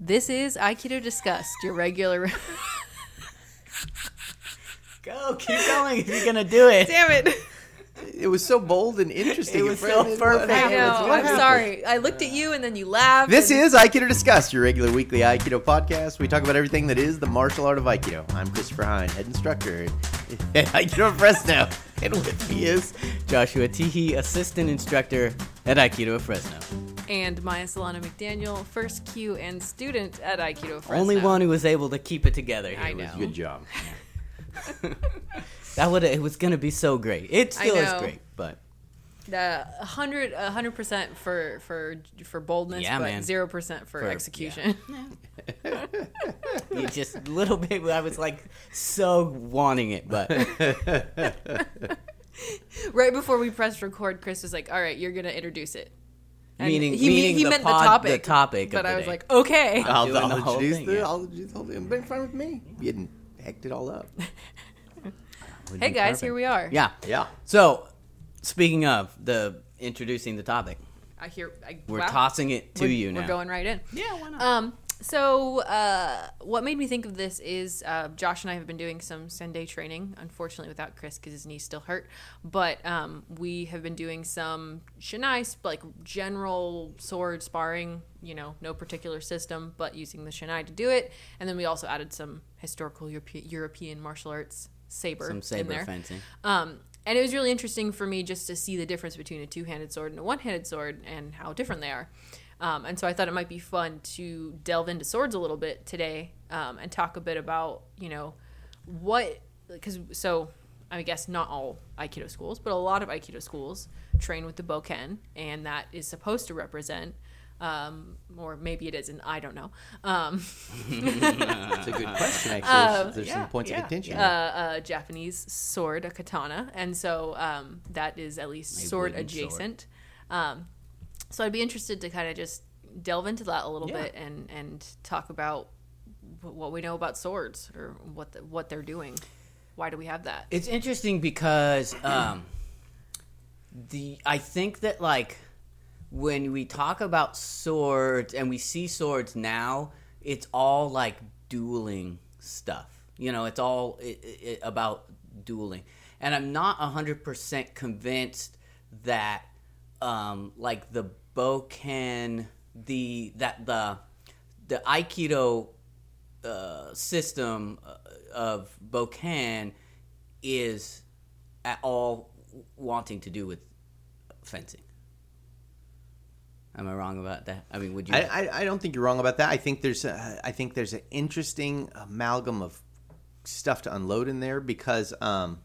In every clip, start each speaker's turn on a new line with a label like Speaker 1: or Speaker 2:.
Speaker 1: This is Aikido Discussed, your regular.
Speaker 2: Go, keep going if you're gonna do it.
Speaker 1: Damn it!
Speaker 3: It was so bold and interesting.
Speaker 2: It was so
Speaker 3: friendly.
Speaker 2: perfect.
Speaker 1: I know. I'm sorry. I looked at you and then you laughed.
Speaker 3: This
Speaker 1: and-
Speaker 3: is Aikido Discussed, your regular weekly Aikido podcast. We talk about everything that is the martial art of Aikido. I'm Christopher Hine, head instructor at Aikido Fresno. And with me is
Speaker 2: Joshua Teehee, assistant instructor at Aikido of Fresno.
Speaker 1: And Maya Solana McDaniel, first Q and student at Aikido Fresno.
Speaker 2: Only one who was able to keep it together. Here
Speaker 1: I
Speaker 2: was
Speaker 1: know.
Speaker 2: you.
Speaker 3: good job.
Speaker 2: That would it was gonna be so great. It still is great, but
Speaker 1: The hundred, hundred percent for for for boldness,
Speaker 2: Yeah,
Speaker 1: but
Speaker 2: man.
Speaker 1: zero percent for,
Speaker 2: For-
Speaker 1: execution.
Speaker 2: you just a little bit. I was like so wanting it, but
Speaker 1: right before we pressed record, Chris was like, "All right, you're gonna introduce it." And
Speaker 2: Meaning-
Speaker 1: he,
Speaker 2: meaning
Speaker 1: he
Speaker 2: the
Speaker 1: meant
Speaker 2: pod-
Speaker 1: the topic,
Speaker 2: the topic of
Speaker 1: But
Speaker 2: the
Speaker 1: I was
Speaker 2: day.
Speaker 1: like, "Okay."
Speaker 3: I'll,
Speaker 2: doing
Speaker 3: I'll
Speaker 2: the whole
Speaker 3: introduce
Speaker 2: thing,
Speaker 3: the,
Speaker 2: yeah.
Speaker 3: I'll introduce the whole thing. Been fine with me. You didn't hecked it all up.
Speaker 1: hey guys,
Speaker 2: perfect.
Speaker 1: here we are.
Speaker 2: Yeah.
Speaker 3: Yeah.
Speaker 2: So, speaking of the introducing the topic,
Speaker 1: I hear. I,
Speaker 2: we're
Speaker 1: wow.
Speaker 2: tossing it to
Speaker 1: We're-
Speaker 2: you now.
Speaker 1: We're going right in.
Speaker 2: Yeah, why not?
Speaker 1: Um, so uh, what made me think of this is uh, Josh and I have been doing some Sunday training, unfortunately without Chris because his knee's still hurt. But um, we have been doing some shinai, like general sword sparring. You know, no particular system, but using the shinai to do it. And then we also added some historical Europe- European martial arts saber
Speaker 2: Some
Speaker 1: in
Speaker 2: saber
Speaker 1: there.
Speaker 2: fencing.
Speaker 1: Um, and it was really interesting for me just to see the difference between a two handed sword and a one handed sword and how different they are. Um, and so I thought it might be fun to delve into swords a little bit today um, and talk a bit about, you know, what, because so I guess not all Aikido schools, but a lot of Aikido schools train with the Boken, and that is supposed to represent. Um, or maybe it isn't. I don't know. Um,
Speaker 3: That's a good question, actually.
Speaker 1: Uh,
Speaker 3: There's
Speaker 2: yeah,
Speaker 3: some points
Speaker 2: yeah,
Speaker 3: of contention.
Speaker 1: uh, a Japanese sword, a katana, and so um, that is at least
Speaker 2: A
Speaker 1: sword
Speaker 2: wooden sword.
Speaker 1: adjacent. Um, so I'd be interested to kind of just delve into that a little
Speaker 2: Yeah.
Speaker 1: bit and and talk about what we know about swords or what the, what they're doing. Why do we have that?
Speaker 2: It's interesting because um, the I think that like when we talk about swords and we see swords now, it's all like dueling stuff. You know, it's all i i about dueling, and I'm not hundred percent convinced that um, like the Boken, the that the the Aikido uh, system uh, of Boken is at all wanting to do with fencing. Am I wrong about that? I mean, would you?
Speaker 3: I, I, I don't think you're wrong about that. I think there's a, I think there's an interesting amalgam of stuff to unload in there because um,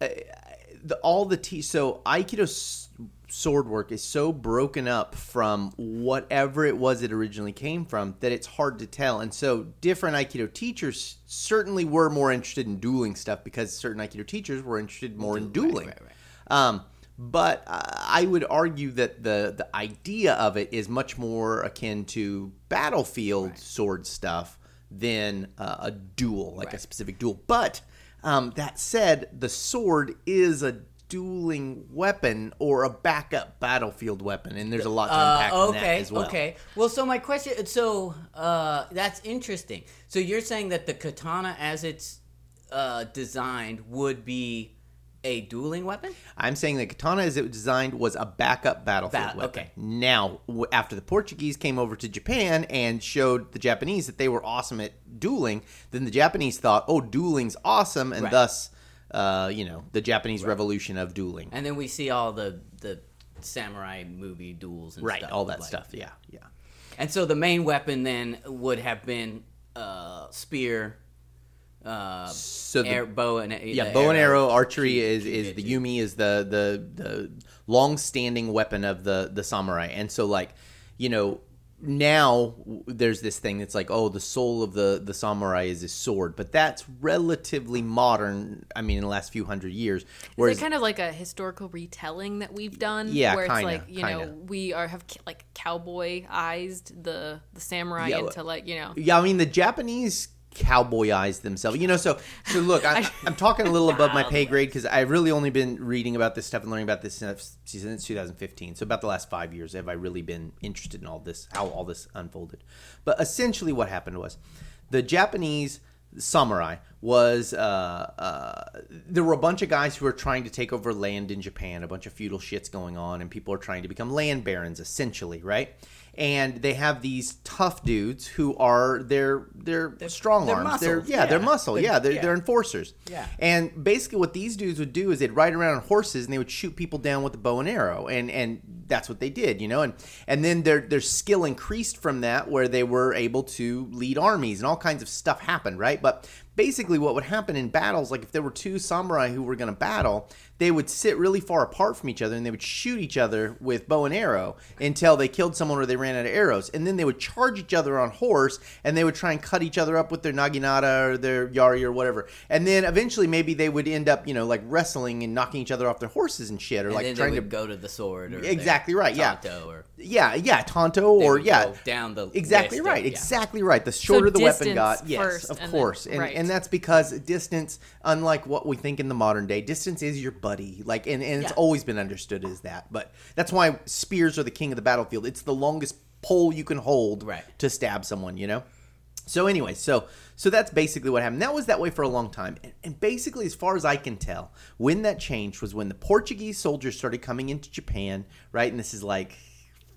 Speaker 3: I- I- the, all the t so Aikido sword work is so broken up from whatever it was it originally came from that it's hard to tell. And so different Aikido teachers certainly were more interested in dueling stuff because certain Aikido teachers were interested more in dueling.
Speaker 2: right, right.
Speaker 3: Um, but I would argue that the the idea of it is much more akin to battlefield sword stuff than uh, a duel, like a specific duel. But um, that said, the sword is a dueling weapon or a backup battlefield weapon, and there's a lot to unpack
Speaker 2: Uh,
Speaker 3: in that
Speaker 2: okay,
Speaker 3: as well.
Speaker 2: okay. Well, so my question, so uh, that's interesting. So you're saying that the katana, as it's uh, designed, would be a dueling weapon?
Speaker 3: I'm saying the katana, as it was designed, was a backup battlefield
Speaker 2: Ba-
Speaker 3: weapon.
Speaker 2: okay.
Speaker 3: Now, w- after the Portuguese came over to Japan and showed the Japanese that they were awesome at dueling, then the Japanese thought, "Oh, dueling's awesome," and
Speaker 2: Right.
Speaker 3: thus, uh, you know, the Japanese revolution of dueling.
Speaker 2: And then we see all the the samurai movie duels and
Speaker 3: right,
Speaker 2: stuff.
Speaker 3: all that
Speaker 2: like-
Speaker 3: stuff. Yeah, yeah.
Speaker 2: And so the main weapon then would have been uh, spear, uh,
Speaker 3: So the-
Speaker 2: air, bow and
Speaker 3: Yeah, bow and arrow archery is, is the. Yumi is the the the long standing weapon of the the samurai, and so like you know now there's this thing that's like oh the soul of the the samurai is his sword, but that's relatively modern. I mean, in the last few hundred years,
Speaker 1: Is it kind of like a historical retelling that we've done?
Speaker 3: Yeah,
Speaker 1: where it's
Speaker 3: kinda,
Speaker 1: like you
Speaker 3: kinda.
Speaker 1: know we are have like cowboy eyes the the samurai
Speaker 3: Yeah,
Speaker 1: into like you know
Speaker 3: yeah, I mean the Japanese cowboyize themselves. You know, so so look, I, I'm talking a little above my pay grade because I've really only been reading about this stuff and learning about this since since 2015. So about the last five years have I really been interested in all this, how all this unfolded. But essentially, what happened was the Japanese samurai was uh, uh, there were a bunch of guys who were trying to take over land in Japan, a bunch of feudal shits going on, and people are trying to become land barons, essentially, right? And they have these tough dudes who are they're they're, strong
Speaker 2: they're
Speaker 3: arms, they're
Speaker 2: muscles,
Speaker 3: yeah, they're muscle,
Speaker 2: They're-
Speaker 3: yeah, they're,
Speaker 2: yeah.
Speaker 3: they're enforcers,
Speaker 2: Yeah.
Speaker 3: And basically, what these dudes would do is they'd ride around on horses and they would shoot people down with a bow and arrow, and and that's what they did, you know. And and then their their skill increased from that, where they were able to lead armies and all kinds of stuff happened, right? But basically, what would happen in battles, like if there were two samurai who were going to battle, they would sit really far apart from each other and they would shoot each other with bow and arrow until they killed someone or they ran out of arrows, and then they would charge each other on horse and they would try and cut each other up with their naginata or their yari or whatever, and then eventually maybe they would end up, you know, like wrestling and knocking each other off their horses and shit, or
Speaker 2: And
Speaker 3: like
Speaker 2: then
Speaker 3: trying
Speaker 2: they
Speaker 3: to
Speaker 2: go to the sword. Or
Speaker 3: Exactly right, yeah.
Speaker 2: Or
Speaker 3: yeah, yeah, tanto
Speaker 2: they
Speaker 3: or
Speaker 2: would
Speaker 3: yeah,
Speaker 2: go down the
Speaker 3: exactly
Speaker 2: list of-
Speaker 3: right,
Speaker 2: yeah.
Speaker 3: exactly right. The shorter the weapon got, yes,
Speaker 1: first,
Speaker 3: of
Speaker 1: and
Speaker 3: course, and
Speaker 1: right.
Speaker 3: and that's because distance, unlike what we think in the modern day, distance is your buddy. Like, and, and it's
Speaker 2: Yeah.
Speaker 3: always been understood as that. But that's why spears are the king of the battlefield. It's the longest pole you can hold
Speaker 2: Right.
Speaker 3: to stab someone. You know. So anyway, so so that's basically what happened. That was that way for a long time, and, and basically, as far as I can tell, when that changed was when the Portuguese soldiers started coming into Japan, right? And this is like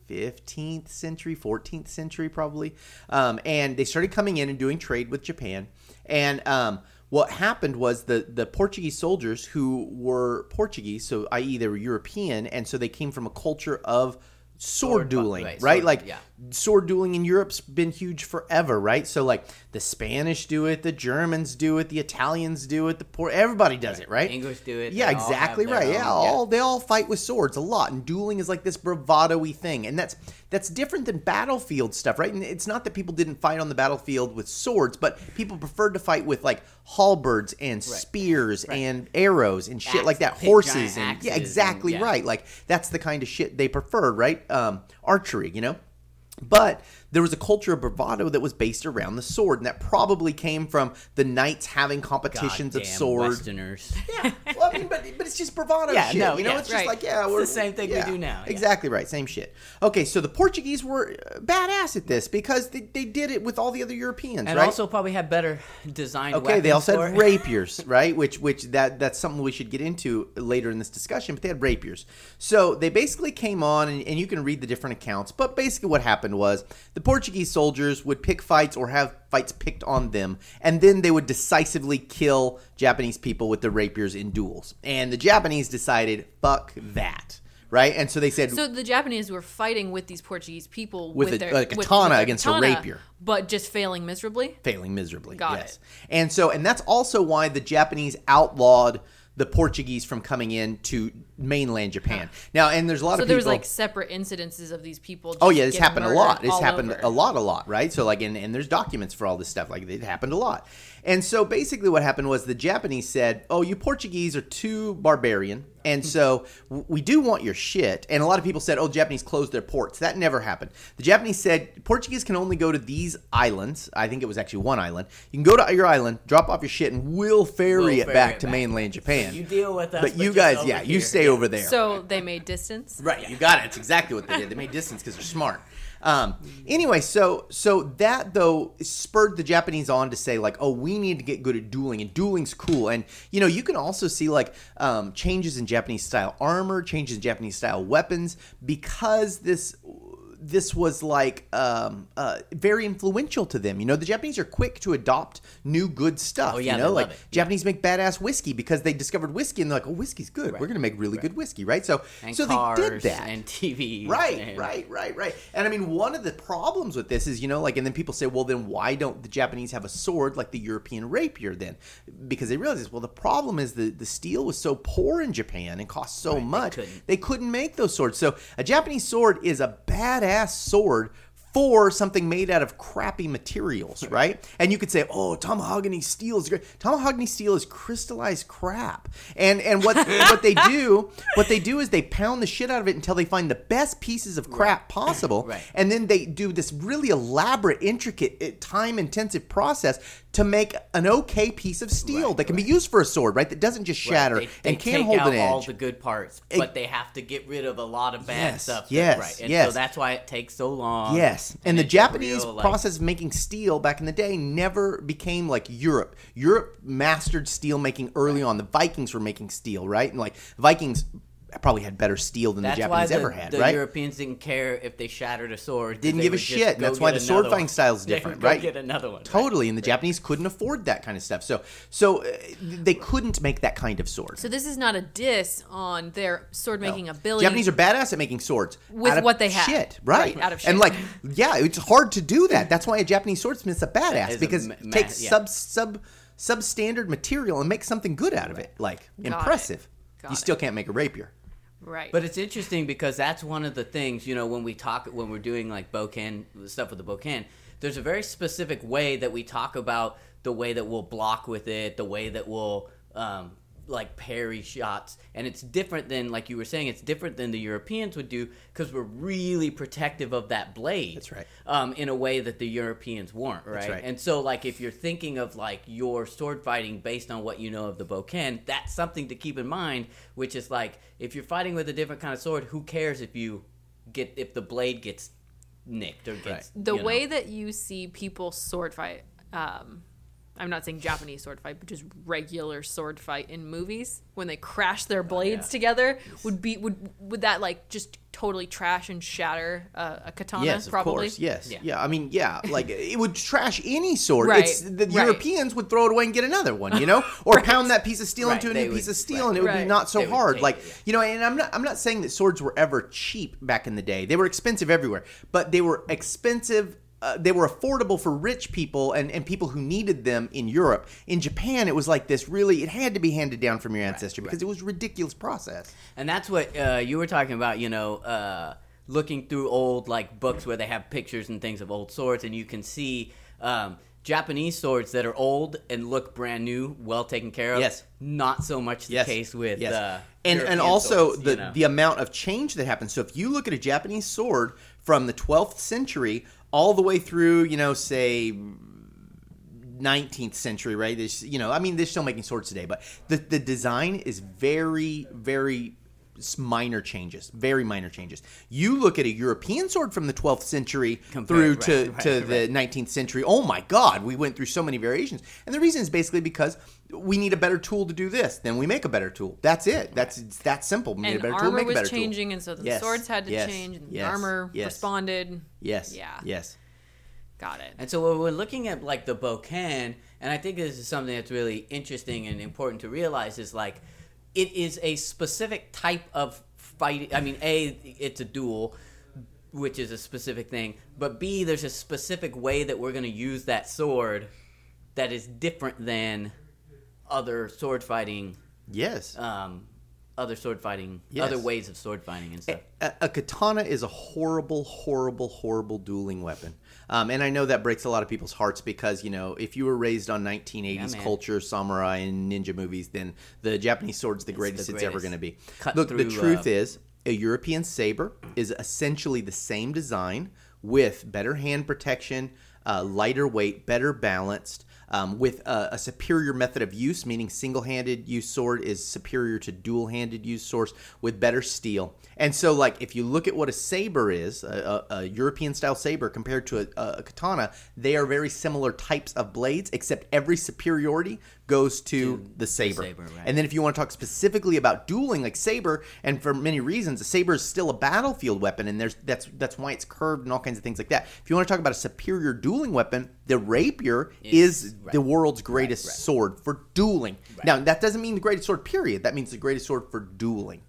Speaker 3: 15th century, 14th century, probably. Um, and they started coming in and doing trade with Japan. And um, what happened was the, the Portuguese soldiers who were Portuguese, so i.e., they were European, and so they came from a culture of sword,
Speaker 2: Sword,
Speaker 3: dueling,
Speaker 2: right,
Speaker 3: right?
Speaker 2: sword,
Speaker 3: like
Speaker 2: yeah.
Speaker 3: Sword dueling in Europe's been huge forever, right? So like the Spanish do it, the Germans do it, the Italians do it, the poor everybody does it, right?
Speaker 2: English do it,
Speaker 3: Yeah,
Speaker 2: they all have
Speaker 3: exactly right.
Speaker 2: own-
Speaker 3: yeah,
Speaker 2: yeah.
Speaker 3: all they all fight with swords a lot, and dueling is like this bravado-y thing, and that's that's different than battlefield stuff, right? And it's not that people didn't fight on the battlefield with swords, but people preferred to fight with like halberds and spears and arrows and shit like that, horses and yeah,
Speaker 2: and-
Speaker 3: exactly
Speaker 2: yeah.
Speaker 3: right. Like that's the kind of shit they preferred, right? Um, archery, you know. But there was a culture of bravado that was based around the sword, and that probably came from the knights having competitions of
Speaker 2: Goddamn
Speaker 3: sword.
Speaker 2: Westerners.
Speaker 3: Yeah, well, I mean, but but it's just bravado
Speaker 2: Yeah,
Speaker 3: shit.
Speaker 2: no,
Speaker 3: you know,
Speaker 2: yeah,
Speaker 3: it's just
Speaker 1: right.
Speaker 3: like yeah,
Speaker 2: It's
Speaker 3: we're
Speaker 2: the same thing we do now, yeah.
Speaker 3: Exactly right, same shit. Okay, so the Portuguese were uh, badass at this because they, they did it with all the other Europeans,
Speaker 2: and
Speaker 3: right?
Speaker 2: also probably had better design.
Speaker 3: Okay, they also had rapiers, right? Which which that that's something we should get into later in this discussion. But they had rapiers, so they basically came on, and, and you can read the different accounts. But basically, what happened was the Portuguese soldiers would pick fights or have fights picked on them, and then they would decisively kill Japanese people with their rapiers in duels. And the Japanese decided, fuck that, right? And so they said,
Speaker 1: So the Japanese were fighting with these Portuguese people
Speaker 3: With
Speaker 1: with,
Speaker 3: a-
Speaker 1: their
Speaker 3: a katana
Speaker 1: with their
Speaker 3: against a rapier.
Speaker 1: but just failing miserably.
Speaker 3: failing miserably.
Speaker 1: Got
Speaker 3: yes.
Speaker 1: it.
Speaker 3: And so, and that's also why the Japanese outlawed the Portuguese from coming in to mainland Japan. Now, and there's a lot
Speaker 1: So
Speaker 3: of
Speaker 1: there
Speaker 3: people.
Speaker 1: was like separate incidences of these people.
Speaker 3: Oh yeah, this happened a lot. This happened
Speaker 1: over.
Speaker 3: a lot, a lot, right? So like, and, and there's documents for all this stuff. Like it happened a lot. And so basically, what happened was the Japanese said, "Oh, you Portuguese are too barbarian, and so we do want your shit." And a lot of people said, "Oh, Japanese closed their ports." That never happened. The Japanese said Portuguese can only go to these islands. I think it was actually one island. You can go to your island, drop off your shit, and we'll ferry
Speaker 2: We'll
Speaker 3: it
Speaker 2: ferry
Speaker 3: back
Speaker 2: it
Speaker 3: to
Speaker 2: back.
Speaker 3: mainland Japan.
Speaker 2: You deal with us,
Speaker 3: but
Speaker 2: but
Speaker 3: you guys,
Speaker 2: over
Speaker 3: yeah, you
Speaker 2: here.
Speaker 3: stay over there.
Speaker 1: So they made distance.
Speaker 3: Right, you got it. It's exactly what they did. They made distance because they're smart. Um, anyway, so so that though spurred the Japanese on to say like, oh, we need to get good at dueling, and dueling's cool. And you know, you can also see like um, changes in Japanese style armor, changes Japanese style weapons. Because this this was like um, uh, very influential to them. You know, the Japanese are quick to adopt new good stuff.
Speaker 2: Oh, yeah,
Speaker 3: you
Speaker 2: they
Speaker 3: know,
Speaker 2: love
Speaker 3: like
Speaker 2: it.
Speaker 3: Japanese make badass whiskey because they discovered whiskey and they're like, oh, whiskey's good. We're gonna make really good whiskey, right? So
Speaker 2: and
Speaker 3: so they did that.
Speaker 2: and TV.
Speaker 3: Right,
Speaker 2: and-
Speaker 3: right, right, right. And I mean, one of the problems with this is, you know, like, and then people say, well, then why don't the Japanese have a sword like the European rapier then? Because they realize, well, the problem is the, the steel was so poor in Japan and cost so much,
Speaker 2: couldn't.
Speaker 3: they couldn't make those swords. So a Japanese sword is a badass sword for something made out of crappy materials, right? And you could say, "Oh, tamahagane steel is great." Tamahagane steel is crystallized crap. And and what what they do, what they do is they pound the shit out of it until they find the best pieces of crap possible,
Speaker 2: Right.
Speaker 3: and then they do this really elaborate, intricate, eh, time-intensive process to make an okay piece of steel
Speaker 2: Right,
Speaker 3: that can be used for a sword, right? That doesn't just shatter
Speaker 2: Right. They,
Speaker 3: and
Speaker 2: they
Speaker 3: can
Speaker 2: take
Speaker 3: hold
Speaker 2: out
Speaker 3: an
Speaker 2: all the good parts,
Speaker 3: It-
Speaker 2: but they have to get rid of a lot of bad
Speaker 3: Yes,
Speaker 2: stuff. that-
Speaker 3: yes,
Speaker 2: right. And
Speaker 3: yes.
Speaker 2: so that's why it takes so long.
Speaker 3: Yes, and, the Japanese
Speaker 2: real, like-
Speaker 3: process of making steel back in the day never became like Europe. Europe mastered steel making early on. The Vikings were making steel, right? And like Vikings probably had better steel than
Speaker 2: That's
Speaker 3: the
Speaker 2: why
Speaker 3: Japanese
Speaker 2: the,
Speaker 3: ever had, right?
Speaker 2: the
Speaker 3: right?
Speaker 2: Europeans didn't care if they shattered a sword.
Speaker 3: Didn't give a shit, and that's why the sword
Speaker 2: another
Speaker 3: fighting style is
Speaker 2: They would
Speaker 3: different,
Speaker 2: go
Speaker 3: right?
Speaker 2: Get another one. right.
Speaker 3: Totally, and the Japanese couldn't afford that kind of stuff. So, so uh, they couldn't make that kind of sword.
Speaker 1: So this is not a diss on their sword making ability.
Speaker 3: Japanese are badass at making swords
Speaker 1: With
Speaker 3: out of
Speaker 1: what they have.
Speaker 3: Shit, right?
Speaker 1: Right, out of
Speaker 3: And like, yeah, it's hard to do that. That's why a Japanese swordsmith's a badass
Speaker 2: Is a
Speaker 3: because
Speaker 2: ma-
Speaker 3: it
Speaker 2: ma-
Speaker 3: takes
Speaker 2: yeah.
Speaker 3: sub sub substandard material and makes something good out of it. Like
Speaker 1: Got
Speaker 3: impressive.
Speaker 1: Got
Speaker 3: you
Speaker 1: it.
Speaker 3: still can't make a rapier.
Speaker 1: Right?
Speaker 2: But it's interesting because that's one of the things, you know, when we talk, when we're doing like Boken, stuff with the Boken, there's a very specific way that we talk about the way that we'll block with it, the way that we'll, um, like parry shots. And it's different than, like you were saying, it's different than the Europeans would do because we're really protective of that blade.
Speaker 3: That's right.
Speaker 2: Um, in a way that the Europeans weren't, right?
Speaker 3: right.
Speaker 2: And so, like, if you're thinking of like your sword fighting based on what you know of the Boken, that's something to keep in mind. Which is like, if you're fighting with a different kind of sword, who cares if you get if the blade gets nicked or gets
Speaker 1: the
Speaker 2: you know.
Speaker 1: way that you see people sword fight um i'm not saying japanese sword fight but just regular sword fight in movies when they crash their blades
Speaker 2: yeah.
Speaker 1: together would be would would that like just totally trash and shatter uh, a katana
Speaker 3: yes, of
Speaker 1: probably
Speaker 3: course. Yes. Yeah.
Speaker 2: Yeah.
Speaker 3: I mean, yeah. Like it would trash any sword.
Speaker 1: Right,
Speaker 3: It's the
Speaker 1: right.
Speaker 3: Europeans would throw it away and get another one, you know, or pound that piece of steel
Speaker 2: Right,
Speaker 3: into a
Speaker 2: they
Speaker 3: new
Speaker 2: would-
Speaker 3: piece of steel,
Speaker 2: right.
Speaker 3: and it would be not so
Speaker 2: They
Speaker 3: hard. Like
Speaker 2: it, yeah.
Speaker 3: you know, and I'm not I'm not saying that swords were ever cheap back in the day. They were expensive everywhere, but they were expensive. Uh, they were affordable for rich people and, and people who needed them in Europe. In Japan, it was like this really, it had to be handed down from your ancestor because it was a ridiculous process.
Speaker 2: And that's what uh, you were talking about, you know, uh, looking through old like books where they have pictures and things of old swords, and you can see um, Japanese swords that are old and look brand new, well taken care of.
Speaker 3: Yes.
Speaker 2: not so much the
Speaker 3: Yes.
Speaker 2: case with
Speaker 3: Yes.
Speaker 2: uh,
Speaker 3: and
Speaker 2: European
Speaker 3: and also
Speaker 2: swords,
Speaker 3: the
Speaker 2: you know.
Speaker 3: the amount of change that happens. So if you look at a Japanese sword from the 12th century all the way through, you know, say 19th century, right? There's, you know, I mean, they're still making swords today, but the the design is very very minor changes, very minor changes. You look at a European sword from the 12th century
Speaker 2: Compared-
Speaker 3: through
Speaker 2: right,
Speaker 3: to
Speaker 2: right,
Speaker 3: to
Speaker 2: right.
Speaker 3: the 19th century. Oh my God, we went through so many variations, and the reason is basically because we need a better tool to do this. Then we make a better tool. That's it. That's it's that simple. We need a
Speaker 1: and
Speaker 3: better tool.
Speaker 1: armor
Speaker 3: Make a
Speaker 1: was
Speaker 3: better
Speaker 1: changing and so the
Speaker 3: Yes,
Speaker 1: swords had to
Speaker 3: yes,
Speaker 1: change and
Speaker 3: yes,
Speaker 1: the armor
Speaker 3: yes.
Speaker 1: responded.
Speaker 3: Yes.
Speaker 1: Yeah.
Speaker 3: Yes.
Speaker 1: got it
Speaker 2: And so when we're looking at like the Boken, and I think this is something that's really interesting and important to realize is like it is a specific type of fighting. I mean, a it's a duel, which is a specific thing, but b there's a specific way that we're going to use that sword that is different than other sword fighting,
Speaker 3: Yes.
Speaker 2: um, other sword fighting,
Speaker 3: Yes.
Speaker 2: other ways of sword fighting and stuff.
Speaker 3: a, a katana is a horrible, horrible, horrible dueling weapon. Um, and I know that breaks a lot of people's hearts because, you know, if you were raised on 1980s
Speaker 2: Yeah,
Speaker 3: culture, samurai, and ninja movies, then the Japanese sword's the greatest it's ever going to be.
Speaker 2: Cut
Speaker 3: Look, the truth
Speaker 2: uh,
Speaker 3: is, a European saber is essentially the same design with better hand protection, uh, lighter weight, better balanced. Um, with a, a superior method of use, meaning single-handed use sword is superior to dual-handed use swords with better steel. And so, like, if you look at what a saber is, a, a, a European-style saber compared to a katana, they are very similar types of blades, except every superiority goes to, the saber.
Speaker 2: saber, right.
Speaker 3: And then if you want to talk specifically about dueling, like saber, and for many reasons, a saber is still a battlefield weapon, and there's that's that's why it's curved and all kinds of things like that. If you want to talk about a superior dueling weapon, the rapier is,
Speaker 2: Is- right.
Speaker 3: the world's greatest
Speaker 2: right.
Speaker 3: sword for dueling. Now that doesn't mean the greatest sword. Period. That means the greatest sword for dueling.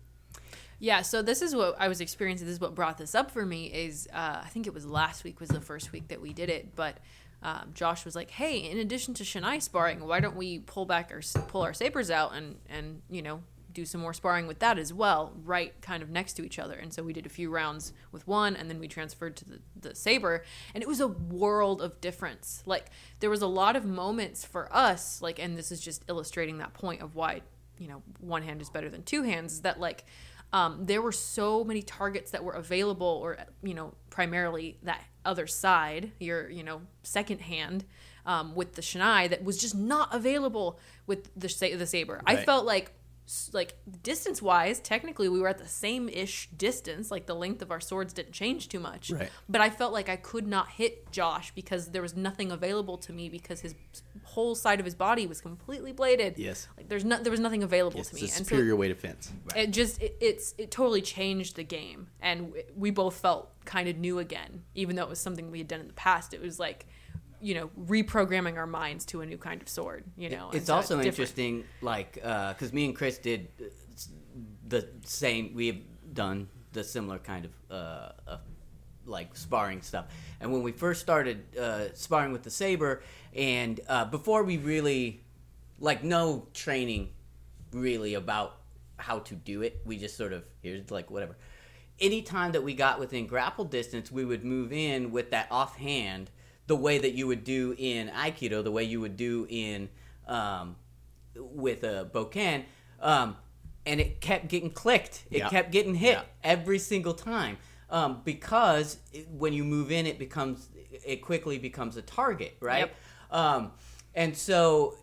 Speaker 1: Yeah, so this is what I was experiencing. This is what brought this up for me. Is uh, I think it was last week was the first week that we did it, but um, Josh was like, "Hey, in addition to Shinai sparring, why don't we pull back our pull our sabers out and and you know do some more sparring with that as well, right kind of next to each other. And so we did a few rounds with one and then we transferred to the, the saber. And it was a world of difference. Like there was a lot of moments for us, like, and this is just illustrating that point of why, you know, one hand is better than two hands, is that like um, there were so many targets that were available or, you know, primarily that other side, your, you know, second hand. Um, with the Shinai that was just not available with the the saber. I felt like like distance wise, technically we were at the same ish distance. Like the length of our swords didn't change too much.
Speaker 3: Right.
Speaker 1: But I felt like I could not hit Josh because there was nothing available to me because his whole side of his body was completely bladed.
Speaker 3: Yes.
Speaker 1: Like there's no there was nothing available
Speaker 3: Yes,
Speaker 1: to
Speaker 3: it's
Speaker 1: me.
Speaker 3: a
Speaker 1: And so
Speaker 3: superior way to fence.
Speaker 1: it just it, it's it totally changed the game and we both felt kind of new again even though it was something we had done in the past it was like you know reprogramming our minds to a new kind of sword you know
Speaker 2: it's
Speaker 1: so
Speaker 2: also interesting, like, because me and Chris did uh, the same. We have done the similar kind of uh, uh, like sparring stuff. And when we first started uh, sparring with the saber, and uh, before we really, like, no training really about how to do it. We just sort of here's like whatever. Anytime that we got within grapple distance, we would move in with that offhand, the way that you would do in Aikido, the way you would do in um, with a Boken, um, and it kept getting clicked. It kept getting hit every single time um, because it, when you move in, it becomes it quickly becomes a target, right?
Speaker 1: Yep.
Speaker 2: Um, and so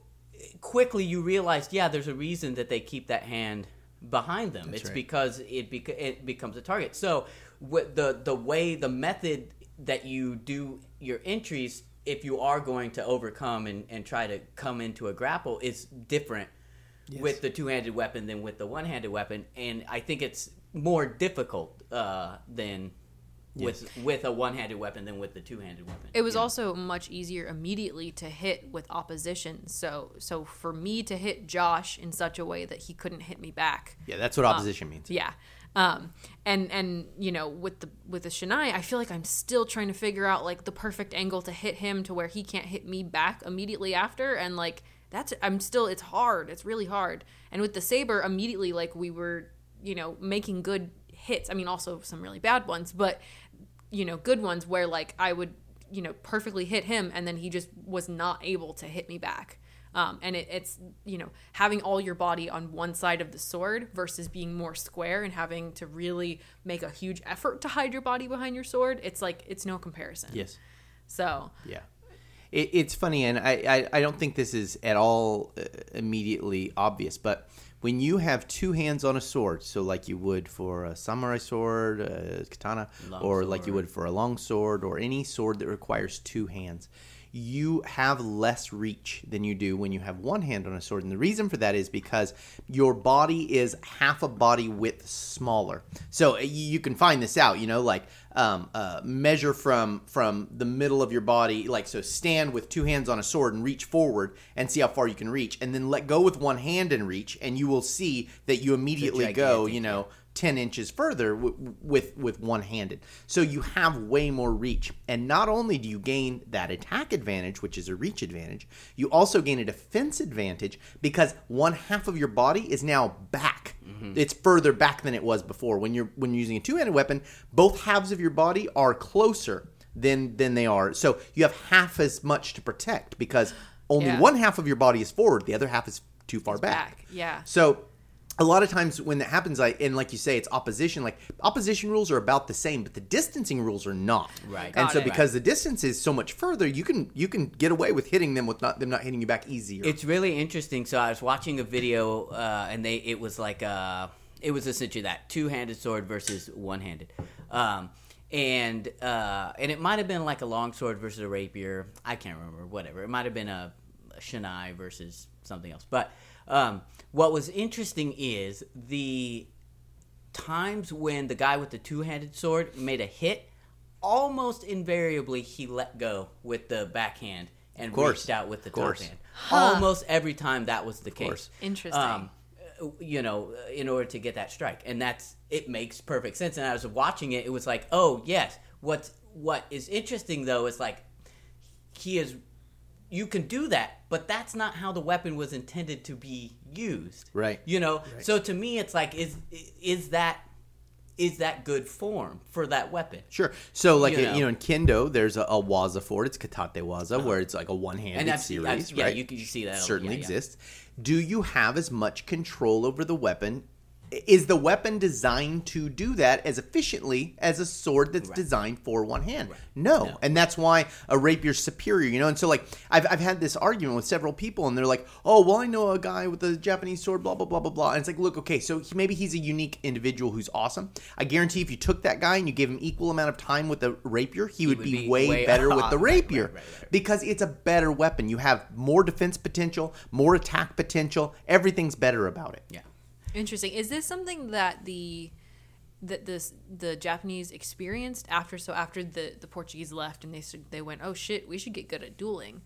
Speaker 2: quickly you realized, yeah, there's a reason that they keep that hand behind them. it's
Speaker 3: right.
Speaker 2: because it bec- it becomes a target. So the the way the method that you do your entries if you are going to overcome and, and try to come into a grapple is different with the two-handed weapon than with the one-handed weapon and i think it's more difficult uh, than with with a one-handed weapon than with the two-handed weapon
Speaker 1: It was also much easier immediately to hit with opposition. So so for me to hit Josh in such a way that he couldn't hit me back.
Speaker 3: Yeah, that's what opposition means.
Speaker 1: Yeah. Um and and you know with the with the Shinai, I feel like I'm still trying to figure out like the perfect angle to hit him to where he can't hit me back immediately after and like that's I'm still it's hard. It's really hard. And with the saber immediately like we were, you know, making good hits. I mean also some really bad ones, but you know, good ones where like I would, you know, perfectly hit him and then he just was not able to hit me back. Um, and it, it's, you know, having all your body on one side of the sword versus being more square and having to really make a huge effort to hide your body behind your sword. It's like, it's no comparison.
Speaker 3: Yes.
Speaker 1: So,
Speaker 3: Yeah. It, it's funny, and I, I, I don't think this is at all uh, immediately obvious, but when you have two hands on a sword, so like you would for a samurai sword, a katana,
Speaker 2: Long
Speaker 3: or like you would for a long sword, or any sword that requires two hands, you have less reach than you do when you have one hand on a sword. And the reason for that is because your body is half a body width smaller. So you you can find this out, you know, like um, uh, measure from from the middle of your body, like so stand with two hands on a sword and reach forward and see how far you can reach, and then let go with one hand and reach, and you will see that you immediately go, you know. 10 inches further w- with with one handed. So you have way more reach. And not only do you gain that attack advantage which is a reach advantage you also gain a defense advantage because one half of your body is now back. Mm-hmm. It's further back than it was before. When you're when you're using a two-handed weapon both halves of your body are closer than than they are. So you have half as much to protect because only
Speaker 1: Yeah.
Speaker 3: one half of your body is forward. The other half is too far back.
Speaker 1: back, yeah.
Speaker 3: So a lot of times when that happens, like and like you say, it's opposition. Like opposition rules are about the same, but the distancing rules are not.
Speaker 2: Right.
Speaker 3: And
Speaker 1: Got
Speaker 3: so
Speaker 1: it.
Speaker 3: because the distance is so much further, you can you can get away with hitting them with not them not hitting you back easier.
Speaker 2: It's really interesting. So I was watching a video, uh, and they it was like uh, it was essentially that two handed sword versus one handed, um, and uh, and it might have been like a long sword versus a rapier. I can't remember. Whatever. It might have been a, a shinai versus something else. But um, what was interesting is the times when the guy with the two handed sword made a hit. Almost invariably, he let go with the backhand and
Speaker 3: course.
Speaker 2: reached out with the
Speaker 3: Of
Speaker 2: top hand. Almost every time that was the case.
Speaker 3: course.
Speaker 1: Interesting.
Speaker 2: Um, uh, you know, uh, in order to get that strike, and that's it makes perfect sense. And I was watching it; it was like, oh yes. What's what is interesting though is like he is you can do that, but that's not how the weapon was intended to be used.
Speaker 3: Right.
Speaker 2: You know. Right. So to me, it's like is is that is that good form for that weapon?
Speaker 3: Sure. So, like,
Speaker 2: You
Speaker 3: you
Speaker 2: know.
Speaker 3: know, in Kendo, there's a, a Waza for it. It's Katate Waza, where it's like a one-handed
Speaker 2: Uh-huh. And I've-
Speaker 3: series,
Speaker 2: I've- yeah,
Speaker 3: right?
Speaker 2: you can- you see that,
Speaker 3: certainly
Speaker 2: yeah, yeah.
Speaker 3: exists. Do you have as much control over the weapon? Is the weapon designed to do that as efficiently as a sword that's designed for one hand? No.
Speaker 2: No.
Speaker 3: and that's why a rapier's superior. You know, and so like I've I've had this argument with several people, and they're like, "Oh, well, I know a guy with a Japanese sword, blah blah blah blah blah." And it's like, look, okay, so he, maybe he's a unique individual who's awesome. I guarantee if you took that guy and you gave him equal amount of time with the rapier, he, would,
Speaker 2: would
Speaker 3: be,
Speaker 2: be
Speaker 3: way,
Speaker 2: way
Speaker 3: better with the
Speaker 2: right, right,
Speaker 3: rapier
Speaker 2: right, right.
Speaker 3: because it's a better weapon. You have more defense potential, more attack potential. Everything's better about it.
Speaker 2: Yeah.
Speaker 1: Interesting. Is this something that the that this the Japanese experienced after so after the the Portuguese left and they they went oh shit we should get good at dueling.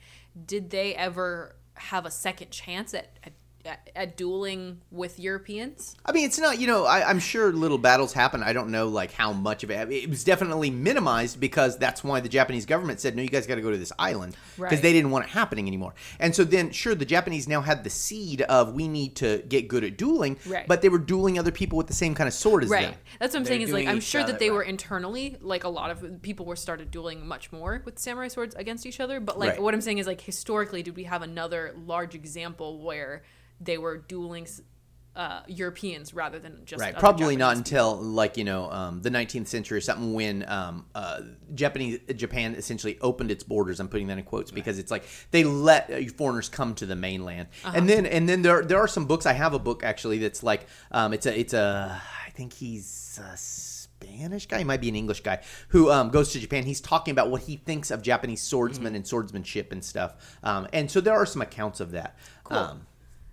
Speaker 1: Did they ever have a second chance at at, at, at dueling with Europeans?
Speaker 3: I mean, it's not, you know, I, I'm sure little battles happen. I don't know, like, how much of it. It was definitely minimized because that's why the Japanese government said, no, you guys got to go to this island because
Speaker 1: Right.
Speaker 3: they didn't want it happening anymore. And so then, sure, the Japanese now had the seed of we need to get good at dueling,
Speaker 1: Right.
Speaker 3: but they were dueling other people with the same kind of sword as
Speaker 1: Right.
Speaker 3: them.
Speaker 1: That's what I'm
Speaker 2: They're
Speaker 1: saying is like I'm sure
Speaker 2: other,
Speaker 1: that they were internally like a lot of people were started dueling much more with samurai swords against each other. But like
Speaker 3: Right.
Speaker 1: what I'm saying is like historically, did we have another large example where they were dueling uh, Europeans rather than just
Speaker 3: Right, probably not
Speaker 1: Japanese
Speaker 3: until like you know um, the 19th century or something when um, uh, Japanese Japan essentially opened its borders. I'm putting that in quotes because it's like they let uh, foreigners come to the mainland,
Speaker 1: Uh-huh.
Speaker 3: and then and then there there are some books. I have a book actually that's like um, it's a it's a I think he's a Spanish guy, he might be an English guy who um, goes to Japan. He's talking about what he thinks of Japanese swordsmen
Speaker 1: Mm-hmm.
Speaker 3: and swordsmanship and stuff, um, and so there are some accounts of that.
Speaker 1: Cool.
Speaker 3: Um,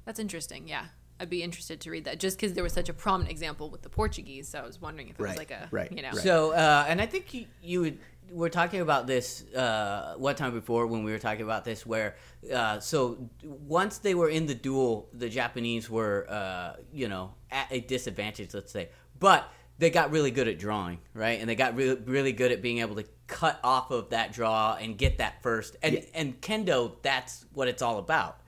Speaker 1: That's interesting. Yeah, I'd be interested to read that just because there was such a prominent example with the Portuguese. So I was wondering if it
Speaker 3: Right,
Speaker 1: was like a
Speaker 3: right,
Speaker 1: you know.
Speaker 2: So, uh, and I think you, you would. We're talking about this uh, one time before when we were talking about this, where uh, so once they were in the duel, the Japanese were, uh, you know, at a disadvantage, let's say, but they got really good at drawing, right? And they got really, really good at being able to cut off of that draw and get that first. And and kendo, that's what it's all about,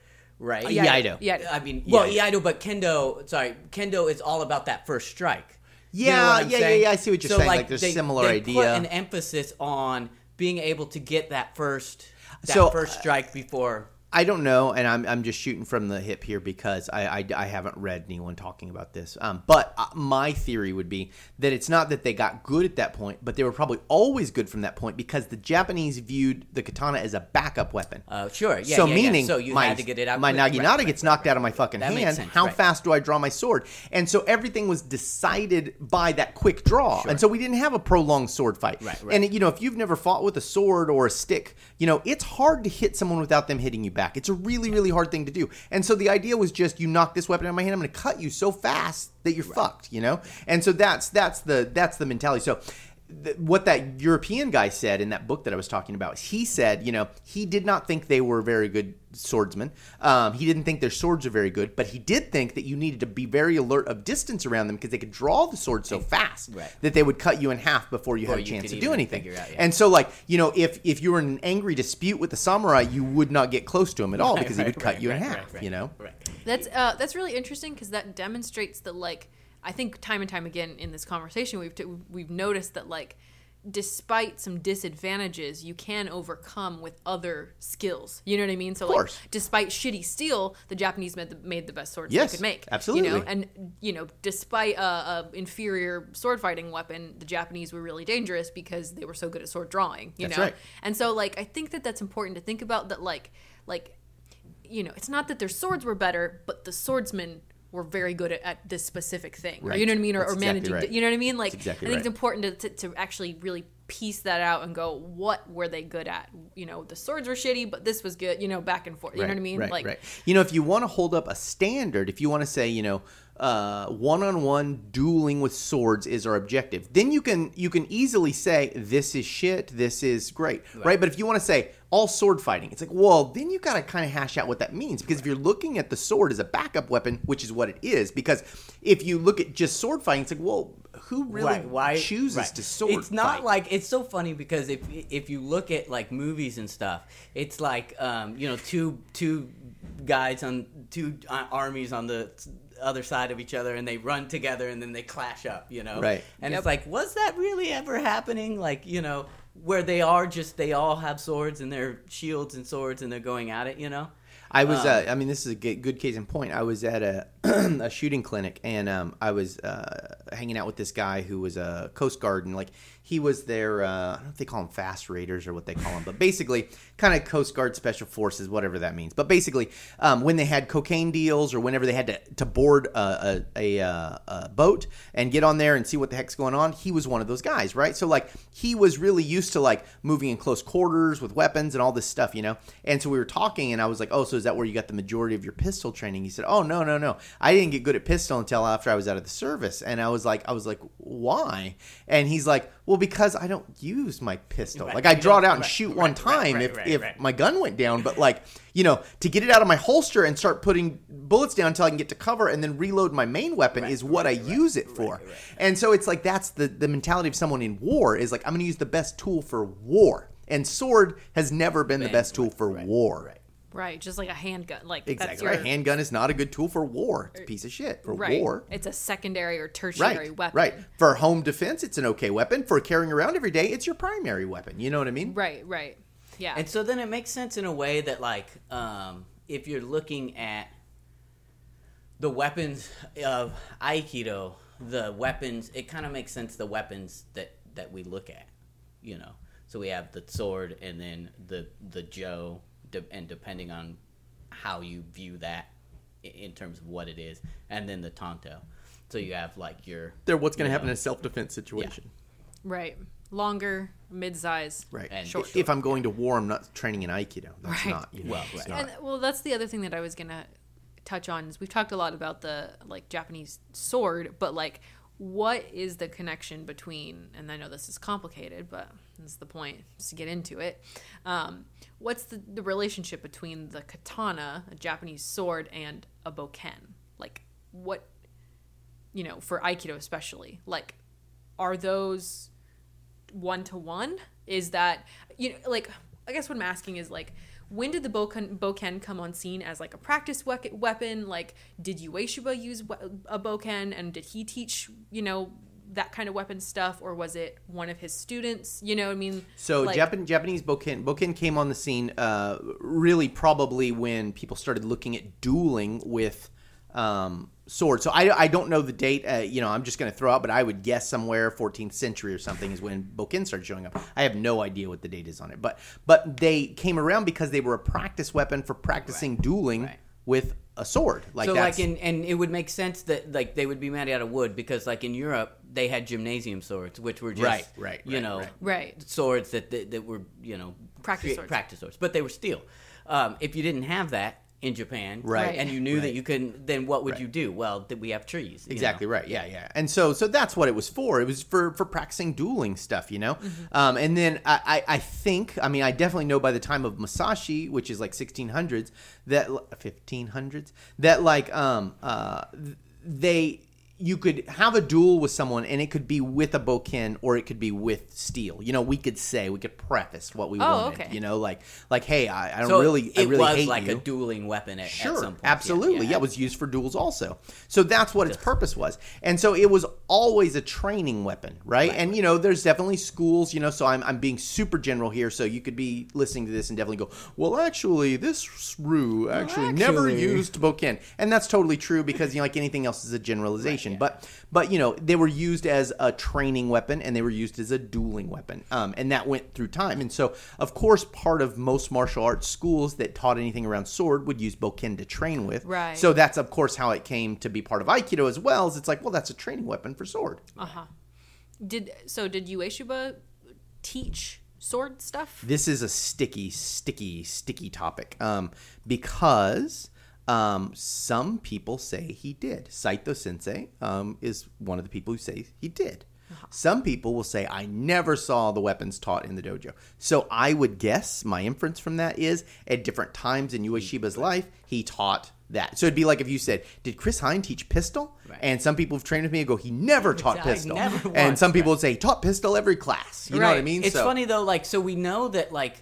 Speaker 2: right?
Speaker 1: Yeah,
Speaker 3: Iaido.
Speaker 1: Yeah,
Speaker 2: I mean, well,
Speaker 3: Yeah.
Speaker 2: Iaido, but kendo, sorry, kendo is all about that first strike. You
Speaker 3: Yeah,
Speaker 2: know
Speaker 3: yeah, yeah, yeah, I see what you're saying, like, there's similar
Speaker 2: they
Speaker 3: idea.
Speaker 2: Put an emphasis on being able to get that first, that
Speaker 3: So,
Speaker 2: first strike before.
Speaker 3: I don't know, and I'm, I'm just shooting from the hip here because I, I, I haven't read anyone talking about this. Um, but uh, my theory would be that it's not that they got good at that point, but they were probably always good from that point because the Japanese viewed the katana as a backup weapon.
Speaker 2: Uh, sure, yeah.
Speaker 3: so
Speaker 2: yeah, yeah.
Speaker 3: meaning,
Speaker 2: so you
Speaker 3: my,
Speaker 2: had to get it out.
Speaker 3: my
Speaker 2: quick.
Speaker 3: naginata
Speaker 2: Right,
Speaker 3: gets
Speaker 2: right,
Speaker 3: knocked
Speaker 2: right,
Speaker 3: out of my fucking
Speaker 2: That
Speaker 3: hand.
Speaker 2: sense,
Speaker 3: How fast do I draw my sword? And so everything was decided by that quick draw, and so we didn't have a prolonged sword fight.
Speaker 2: Right, right.
Speaker 3: And you know, if you've never fought with a sword or a stick, you know, it's hard to hit someone without them hitting you back. It's a really, really hard thing to do. And so the idea was just you knock this weapon out of my hand, I'm going to cut you so fast that you're fucked, you know? And so that's that's the that's the mentality. So th- what that European guy said in that book that I was talking about, he said, you know, he did not think they were very good swordsmen. Um, he didn't think their swords were very good, but he did think that you needed to be very alert of distance around them because they could draw the sword so fast
Speaker 2: Right.
Speaker 3: that they would cut you in half before you
Speaker 2: Before
Speaker 3: had a
Speaker 2: you
Speaker 3: chance to do anything.
Speaker 2: out, yeah.
Speaker 3: And so, like you know, if if you were in an angry dispute with the samurai, you would not get close to him at all
Speaker 2: Right,
Speaker 3: because he would cut
Speaker 2: right,
Speaker 3: you in
Speaker 2: right,
Speaker 3: half.
Speaker 2: right, right,
Speaker 3: You know.
Speaker 2: Right.
Speaker 1: That's uh, that's really interesting because that demonstrates that like I think time and time again in this conversation we've t- we've noticed that like despite some disadvantages you can overcome with other skills. You know what I mean? So like despite shitty steel, the Japanese made the, made the best swords
Speaker 3: Yes,
Speaker 1: they could make.
Speaker 3: absolutely You
Speaker 1: know, and you know despite a, a inferior sword fighting weapon, the Japanese were really dangerous because they were so good at sword drawing. You
Speaker 3: That's
Speaker 1: know,
Speaker 3: right.
Speaker 1: and so like I think that that's important to think about that like like you know, it's not that their swords were better, but the swordsmen were very good at, at this specific thing. Or,
Speaker 3: Right.
Speaker 1: you know what I mean? Or, or
Speaker 3: exactly
Speaker 1: managing,
Speaker 3: right.
Speaker 1: you know what I mean? Like,
Speaker 3: exactly
Speaker 1: I think
Speaker 3: right.
Speaker 1: it's important to, to, to actually really piece that out and go, what were they good at? You know, the swords were shitty, but this was good, you know, back and forth. You know what I mean? Like,
Speaker 3: right. You know, if you want to hold up a standard, if you want to say, you know, uh, one-on-one dueling with swords is our objective, then you can you can easily say this is shit, this is great, right? But if you want to say all sword fighting, it's like, well, then you got to kind of hash out what that means because if you're looking at the sword as a backup weapon, which is what it is, because if you look at just sword fighting, it's like, well, who really why chooses
Speaker 2: right.
Speaker 3: to sword
Speaker 2: It's not
Speaker 3: fight?
Speaker 2: like it's so funny because if if you look at like movies and stuff, it's like um, you know two two guys on two uh, armies on the other side of each other and they run together and then they clash up, you know.
Speaker 3: Right.
Speaker 2: And
Speaker 1: Yep.
Speaker 2: it's like was that really ever happening like, you know, where they are just they all have swords and their shields and swords and they're going at it, you know?
Speaker 3: I was.
Speaker 2: Um,
Speaker 3: uh, I mean, this is a good, good case in point. I was at a, a shooting clinic, and um, I was uh, hanging out with this guy who was a Coast Guard, and like he was their. Uh, I don't know if they call them fast raiders or what they call them, but basically, kind of Coast Guard Special Forces, whatever that means. But basically, um, when they had cocaine deals or whenever they had to, to board a, a, a, uh, a boat and get on there and see what the heck's going on, he was one of those guys, right? So like he was really used to like moving in close quarters with weapons and all this stuff, you know. And so we were talking, and I was like, "Oh, so is that where you got the majority of your pistol training?" He said, "Oh, no, no, no. I didn't get good at pistol until after I was out of the service." And I was like, "I was like, why?" And he's like, "Well, because I don't use my pistol.
Speaker 2: Right.
Speaker 3: Like I draw it out and
Speaker 2: right,
Speaker 3: shoot
Speaker 2: right,
Speaker 3: one time if if my gun went down, but like." You know, to get it out of my holster and start putting bullets down until I can get to cover and then reload my main weapon is what I use it for. And so it's like that's the the mentality of someone in war is like I'm going to use the best tool for war. And sword has never been the best tool for war.
Speaker 2: Right.
Speaker 1: Right, just like a handgun. Like that's
Speaker 3: Exactly.
Speaker 1: your
Speaker 3: Right. Handgun is not a good tool for war. It's a piece of shit for
Speaker 1: right.
Speaker 3: war.
Speaker 1: It's a secondary or tertiary
Speaker 3: Right.
Speaker 1: weapon.
Speaker 3: Right. For home defense, it's an okay weapon. For carrying around every day, it's your primary weapon. You know what I mean?
Speaker 1: Right. Right. Yeah.
Speaker 2: And so then it makes sense in a way that like um, if you're looking at the weapons of Aikido, the weapons it kind of makes sense the weapons that that we look at, you know. So we have the sword and then the the jo, de- and depending on how you view that in terms of what it is, and then the tanto. So you have like your
Speaker 3: They're what's going to happen
Speaker 2: know,
Speaker 3: in a self defense situation.
Speaker 1: right. Longer, mid-size.
Speaker 3: Right.
Speaker 2: And
Speaker 3: If-
Speaker 2: short.
Speaker 3: if I'm going to war, I'm not training in Aikido. That's
Speaker 1: Right.
Speaker 3: not. You know,
Speaker 2: Well, right.
Speaker 3: not.
Speaker 1: And well, that's the other thing that I was gonna touch on is we've talked a lot about the like Japanese sword, but like what is the connection between? And I know this is complicated, but that's the point is to get into it. Um, what's the, the relationship between the katana, a Japanese sword, and a boken? Like what? You know, for Aikido especially, like are those one to one? Is that you know like I guess what I'm asking is like when did the boken, boken come on scene as like a practice we- weapon? Like did Ueshiba use we- a boken and did he teach you know that kind of weapon stuff or was it one of his students? You know what I mean?
Speaker 3: So
Speaker 1: Like-
Speaker 3: Japan, Japanese boken boken came on the scene uh, really probably when people started looking at dueling with um, swords. So I, I don't know the date. Uh, you know, I'm just going to throw out, but I would guess somewhere 14th century or something is when boken started showing up. I have no idea what the date is on it, but but they came around because they were a practice weapon for practicing dueling
Speaker 2: right.
Speaker 3: with a sword. Like
Speaker 2: so
Speaker 3: that's
Speaker 2: like in and it would make sense that like they would be made out of wood because like in Europe they had gymnasium swords which were just
Speaker 3: Right, right,
Speaker 2: you
Speaker 3: right,
Speaker 2: know
Speaker 3: right.
Speaker 1: Right.
Speaker 2: swords that, that that were you know
Speaker 1: Practice swords.
Speaker 2: practice swords but they were steel. Um, if you didn't have that in Japan
Speaker 3: Right.
Speaker 2: and you knew that you couldn't then what would
Speaker 3: Right.
Speaker 2: you do? Well, that we have trees. you
Speaker 3: Exactly
Speaker 2: know?
Speaker 3: right. Yeah, yeah. And so, so that's what it was for. It was for for practicing dueling stuff, you know. Um, and then I, I, I think, I mean, I definitely know by the time of Musashi, which is like 1600s, that 1500s, that like um uh they you could have a duel with someone and it could be with a boken or it could be with steel. You know, we could say we could preface what we
Speaker 1: Oh,
Speaker 3: wanted.
Speaker 1: okay.
Speaker 3: You know, like like hey, I, I don't
Speaker 2: So
Speaker 3: really I
Speaker 2: it
Speaker 3: really
Speaker 2: was
Speaker 3: hate
Speaker 2: like
Speaker 3: you.
Speaker 2: a dueling weapon at,
Speaker 3: Sure,
Speaker 2: at some point.
Speaker 3: absolutely. Yeah, it was used for duels also. So that's what its purpose was. And so it was always a training weapon, right? and you know, there's definitely schools, you know, so I'm I'm being super general here, so you could be listening to this and definitely go, "Well, actually, this Ryu actually, never
Speaker 2: actually."
Speaker 3: used boken." And that's totally true because you know, like anything else is a generalization. But but you know, they were used as a training weapon and they were used as a dueling weapon. Um, and that went through time. And so, of course, part of most martial arts schools that taught anything around sword would use boken to train with.
Speaker 1: Right.
Speaker 3: So that's of course how it came to be part of aikido as well. Is it's like, well, that's a training weapon for sword.
Speaker 1: Uh huh. Did so? Did Ueshiba teach sword stuff?
Speaker 3: This is a sticky, sticky, sticky topic. Um, because um, some people say he did. Saito Sensei um, is one of the people who say he did. Some people will say, I never saw the weapons taught in the dojo. So I would guess my inference from that is at different times in Ueshiba's life, he taught that. So it'd be like if you said, Did Chris Hine teach pistol?
Speaker 2: Right.
Speaker 3: And some people have trained with me and go, He never taught pistol.
Speaker 2: never
Speaker 3: and
Speaker 2: once,
Speaker 3: some people
Speaker 2: right.
Speaker 3: would say, He taught pistol every class. You know what I mean?
Speaker 2: It's
Speaker 3: So-
Speaker 2: funny though, like so we know that like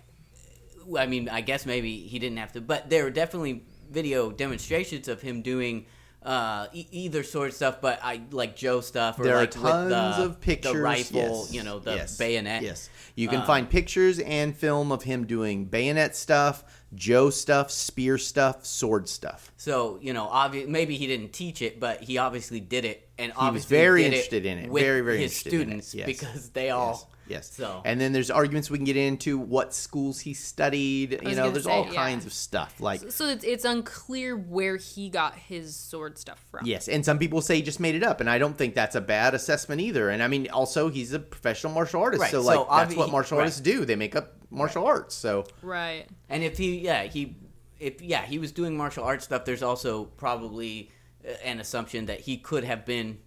Speaker 2: I mean, I guess maybe he didn't have to, but there are definitely video demonstrations of him doing uh, e- either sword stuff, but I like jo stuff or
Speaker 3: There
Speaker 2: like
Speaker 3: tons
Speaker 2: the,
Speaker 3: of pictures.
Speaker 2: the rifle,
Speaker 3: yes,
Speaker 2: you know, the
Speaker 3: yes,
Speaker 2: bayonet.
Speaker 3: Yes, you can
Speaker 2: Uh,
Speaker 3: find pictures and film of him doing bayonet stuff, jo stuff, spear stuff, sword stuff.
Speaker 2: So you know, obvi- maybe he didn't teach it, but he obviously did it, and
Speaker 3: He was
Speaker 2: obviously
Speaker 3: very
Speaker 2: did
Speaker 3: interested in it. Very, very
Speaker 2: his
Speaker 3: interested in it,
Speaker 2: students
Speaker 3: yes.
Speaker 2: because they all.
Speaker 3: Yes.
Speaker 2: So
Speaker 3: And then there's arguments we can get into what schools he studied. You know, there's
Speaker 1: say,
Speaker 3: all
Speaker 1: yeah.
Speaker 3: kinds of stuff. Like
Speaker 1: So it's, it's unclear where he got his sword stuff from.
Speaker 3: Yes, and some people say he just made it up, and I don't think that's a bad assessment either. And I mean, also he's a professional martial artist,
Speaker 2: Right,
Speaker 3: so
Speaker 2: so
Speaker 3: like that's
Speaker 2: obvi-
Speaker 3: what
Speaker 2: he-
Speaker 3: martial
Speaker 2: right.
Speaker 3: artists do. They make up martial arts. So
Speaker 1: Right.
Speaker 2: And if he, yeah, he, if yeah, he was doing martial arts stuff. There's also probably uh, an assumption that he could have been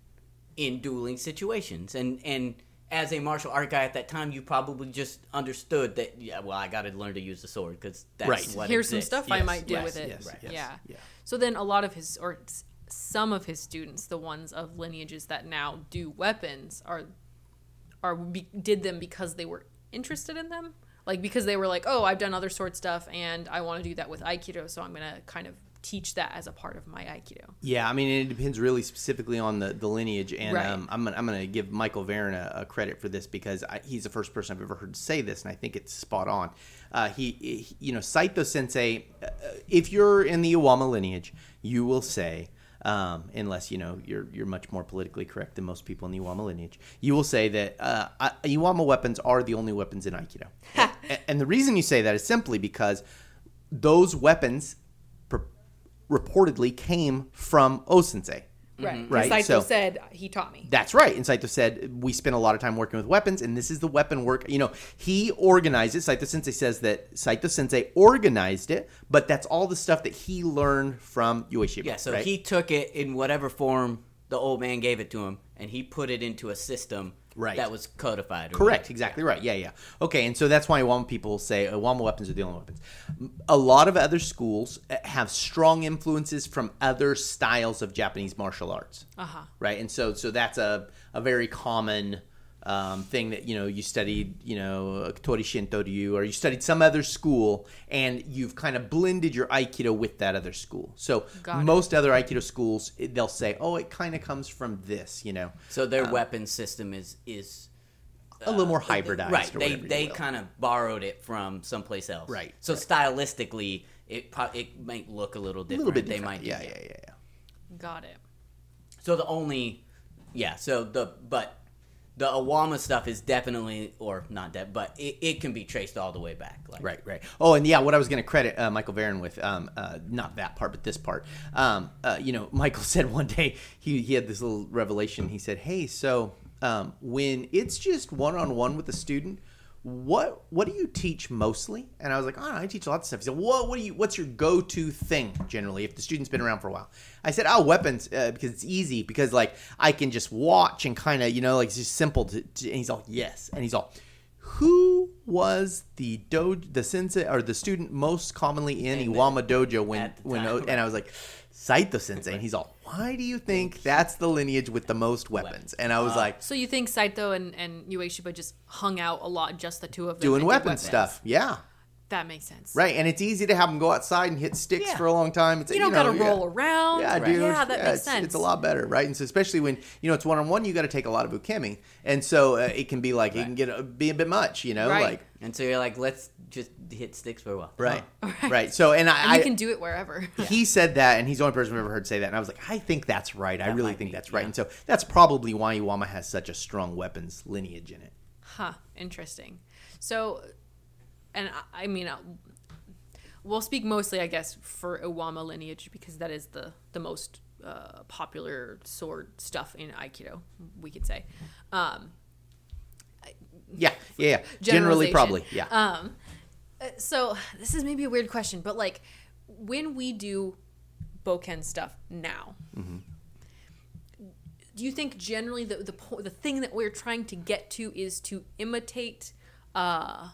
Speaker 2: in dueling situations, and and as a martial art guy at that time, you probably just understood that. Yeah, well, I got to learn to use the sword because that's
Speaker 3: Right.
Speaker 2: what
Speaker 1: Here's some
Speaker 2: exists.
Speaker 1: stuff I might do
Speaker 3: yes,
Speaker 1: with it.
Speaker 3: yes, yes,
Speaker 1: yeah.
Speaker 3: yeah.
Speaker 1: So then a lot of his or some of his students, the ones of lineages that now do weapons, are are be, did them because they were interested in them, like because they were like, oh, I've done other sword stuff and I want to do that with aikido, so I'm gonna kind of teach that as a part of my aikido.
Speaker 3: yeah, I mean, it depends really specifically on the, the lineage, and
Speaker 1: Right.
Speaker 3: um, I'm gonna, I'm gonna give Michael Varon a, a credit for this because I, he's the first person I've ever heard say this, and I think it's spot on. Uh, he, he, you know, Saito Sensei, uh, if you're in the Iwama lineage, you will say. Um, unless you know you're you're much more politically correct than most people in the Iwama lineage, you will say that uh, Iwama weapons are the only weapons in Aikido, and, and the reason you say that is simply because those weapons reportedly came from Osensei.
Speaker 1: Right. Mm-hmm.
Speaker 3: Right,
Speaker 1: Saito
Speaker 3: so-
Speaker 1: said he taught me.
Speaker 3: That's right. And Saito said we spent a lot of time working with weapons, and this is the weapon work. You know, he organized it. Saito Sensei says that Saito Sensei organized it, but that's all the stuff that he learned from Ueshiba.
Speaker 2: Yeah, so
Speaker 3: right?
Speaker 2: he took it in whatever form the old man gave it to him, and he put it into a system
Speaker 3: Right.
Speaker 2: that was codified.
Speaker 3: Correct,
Speaker 2: whatever.
Speaker 3: exactly right. Yeah, yeah. Okay, and so that's why Iwama people say Iwama weapons are the only weapons. A lot of other schools uh, have strong influences from other styles of Japanese martial arts.
Speaker 1: Uh huh.
Speaker 3: right? And so so that's a a very common um, thing that you know you studied you know Tori Shinto Ryu or you studied some other school and you've kind of blended your Aikido with that other school. So
Speaker 1: Got it.
Speaker 3: most other Aikido schools they'll say, oh, it kind of comes from this, you know,
Speaker 2: So their weapon system is is
Speaker 3: a little more hybridized,
Speaker 2: right.
Speaker 3: Or
Speaker 2: They they kind of borrowed it from someplace else.
Speaker 3: Right,
Speaker 2: So
Speaker 3: right.
Speaker 2: stylistically, it pro- it might look a little different.
Speaker 3: a little bit
Speaker 2: They
Speaker 3: different.
Speaker 2: might
Speaker 3: yeah, yeah, yeah, yeah.
Speaker 1: Got it.
Speaker 2: So the only, yeah. So the but the Iwama stuff is definitely or not that, but it, it can be traced all the way back. Like,
Speaker 3: Right, right. Oh, and yeah, what I was going to credit uh, Michael Varon with, um, uh, not that part, but this part. Um, uh, you know, Michael said one day he, he had this little revelation. He said, "Hey, so um, when it's just one on one with a student, what what do you teach mostly?" And I was like, "Oh, I teach a lot of stuff." He said, "What what do you what's your go to thing generally if the student's been around for a while?" I said, "Oh, weapons uh, because it's easy because like I can just watch and kind of you know like it's just simple." To, to, and he's all, "Yes," and he's all who was the dojo the sensei or the student most commonly in
Speaker 2: the-
Speaker 3: Iwama dojo when when and I was like Saito sensei and he's all why do you think that's the lineage with the most weapons and I was
Speaker 2: Uh,
Speaker 3: like
Speaker 1: So you think Saito and, and Ueshiba just hung out a lot, just the two of them?
Speaker 3: doing
Speaker 1: and
Speaker 3: weapon
Speaker 1: weapons?
Speaker 3: stuff yeah
Speaker 1: That makes sense.
Speaker 3: right and it's easy to have them go outside and hit sticks
Speaker 2: Yeah.
Speaker 3: for a long time it's
Speaker 1: You don't
Speaker 3: know,
Speaker 1: gotta
Speaker 3: yeah.
Speaker 1: roll around.
Speaker 3: Yeah,
Speaker 1: Right.
Speaker 3: dude.
Speaker 1: Yeah, that
Speaker 3: Yeah,
Speaker 1: makes
Speaker 3: it's,
Speaker 1: sense.
Speaker 3: It's a lot better, right? And so especially when you know it's one on one, you got to take a lot of ukemi, and so uh, it can be like it can get a, be a bit much, you know,
Speaker 1: Right.
Speaker 3: like
Speaker 2: And so you're like, let's just hit sticks for a while.
Speaker 3: right,
Speaker 1: Right.
Speaker 3: right. So and I,
Speaker 1: And you
Speaker 3: I-
Speaker 1: can do it wherever.
Speaker 3: he said that, and he's the only person I've ever heard say that. And I was like, I think that's right. I really think
Speaker 2: be,
Speaker 3: that's right.
Speaker 2: yeah.
Speaker 3: And so that's probably why Iwama has such a strong weapons lineage in it.
Speaker 1: Huh. Interesting. So, and I, I mean, uh, we'll speak mostly, I guess, for Iwama lineage because that is the the most uh, popular sword stuff in Aikido. We could say. Um,
Speaker 3: Yeah, yeah, yeah. Generally, probably, yeah.
Speaker 1: Um, uh, so this is maybe a weird question, but like when we do Boken stuff now,
Speaker 3: Mm-hmm.
Speaker 1: do you think generally the the the thing that we're trying to get to is to imitate uh,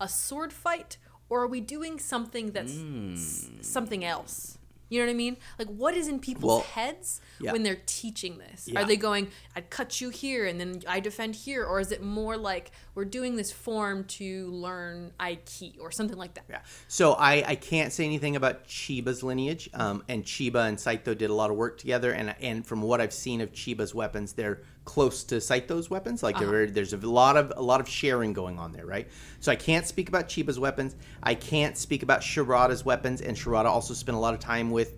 Speaker 1: a sword fight, or are we doing something that's s- something else? You know what I mean? Like, what is in people's
Speaker 3: Well,
Speaker 1: heads
Speaker 3: yeah.
Speaker 1: when they're teaching this?
Speaker 3: Yeah.
Speaker 1: Are they going, "I cut you here, and then I defend here," or is it more like we're doing this form to learn Aiki or something like that?
Speaker 3: Yeah. So I, I can't say anything about Chiba's lineage. Um, and Chiba and Saito did a lot of work together. And and from what I've seen of Chiba's weapons, they're close to Saito's weapons. Like very, there's a lot of a lot of sharing going on there, right? So I can't speak about Chiba's weapons. I can't speak about Shirata's weapons. And Shirada also spent a lot of time with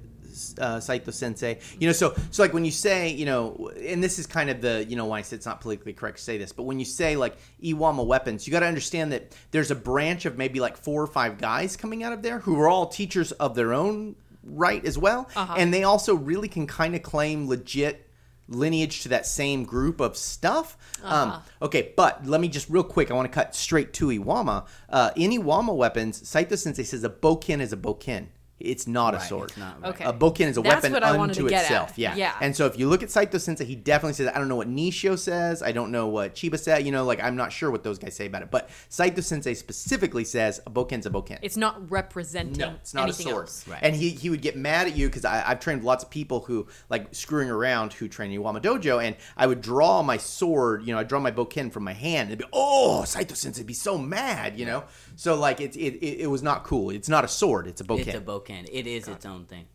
Speaker 3: uh, Saito Sensei. You know, so so like when you say, you know, and this is kind of the, you know, why I said it's not politically correct to say this, but when you say like Iwama weapons, you got to understand that there's a branch of maybe like four or five guys coming out of there who are all teachers of their own right as well, and they also really can kind of claim legit lineage to that same group of stuff. Um, okay, but let me just real quick. I want to cut straight to Iwama. Uh, in Iwama weapons, Saito Sensei says a boken is a boken. It's not a sword.
Speaker 2: it's not, right.
Speaker 1: Okay.
Speaker 3: A boken is a
Speaker 1: That's
Speaker 3: weapon
Speaker 1: what I
Speaker 3: unto
Speaker 1: to get
Speaker 3: itself.
Speaker 1: at.
Speaker 3: Yeah.
Speaker 1: Yeah.
Speaker 3: And so if you look at Saito Sensei, he definitely says, I don't know what Nishio says. I don't know what Chiba said. You know, like I'm not sure what those guys say about it. But Saito Sensei specifically says a boken's a boken.
Speaker 1: It's not representing
Speaker 3: No, it's not a
Speaker 1: anything
Speaker 3: sword.
Speaker 1: else.
Speaker 2: Right.
Speaker 3: And he, he would get mad at you because I've trained lots of people who like screwing around who train in Iwama Dojo, and I would draw my sword, you know, I draw my boken from my hand, and they'd be, oh, Saito Sensei would be so mad, you know. So like it, it it it was not cool. It's not a sword. It's a boken.
Speaker 2: It's a boken. It is its own thing.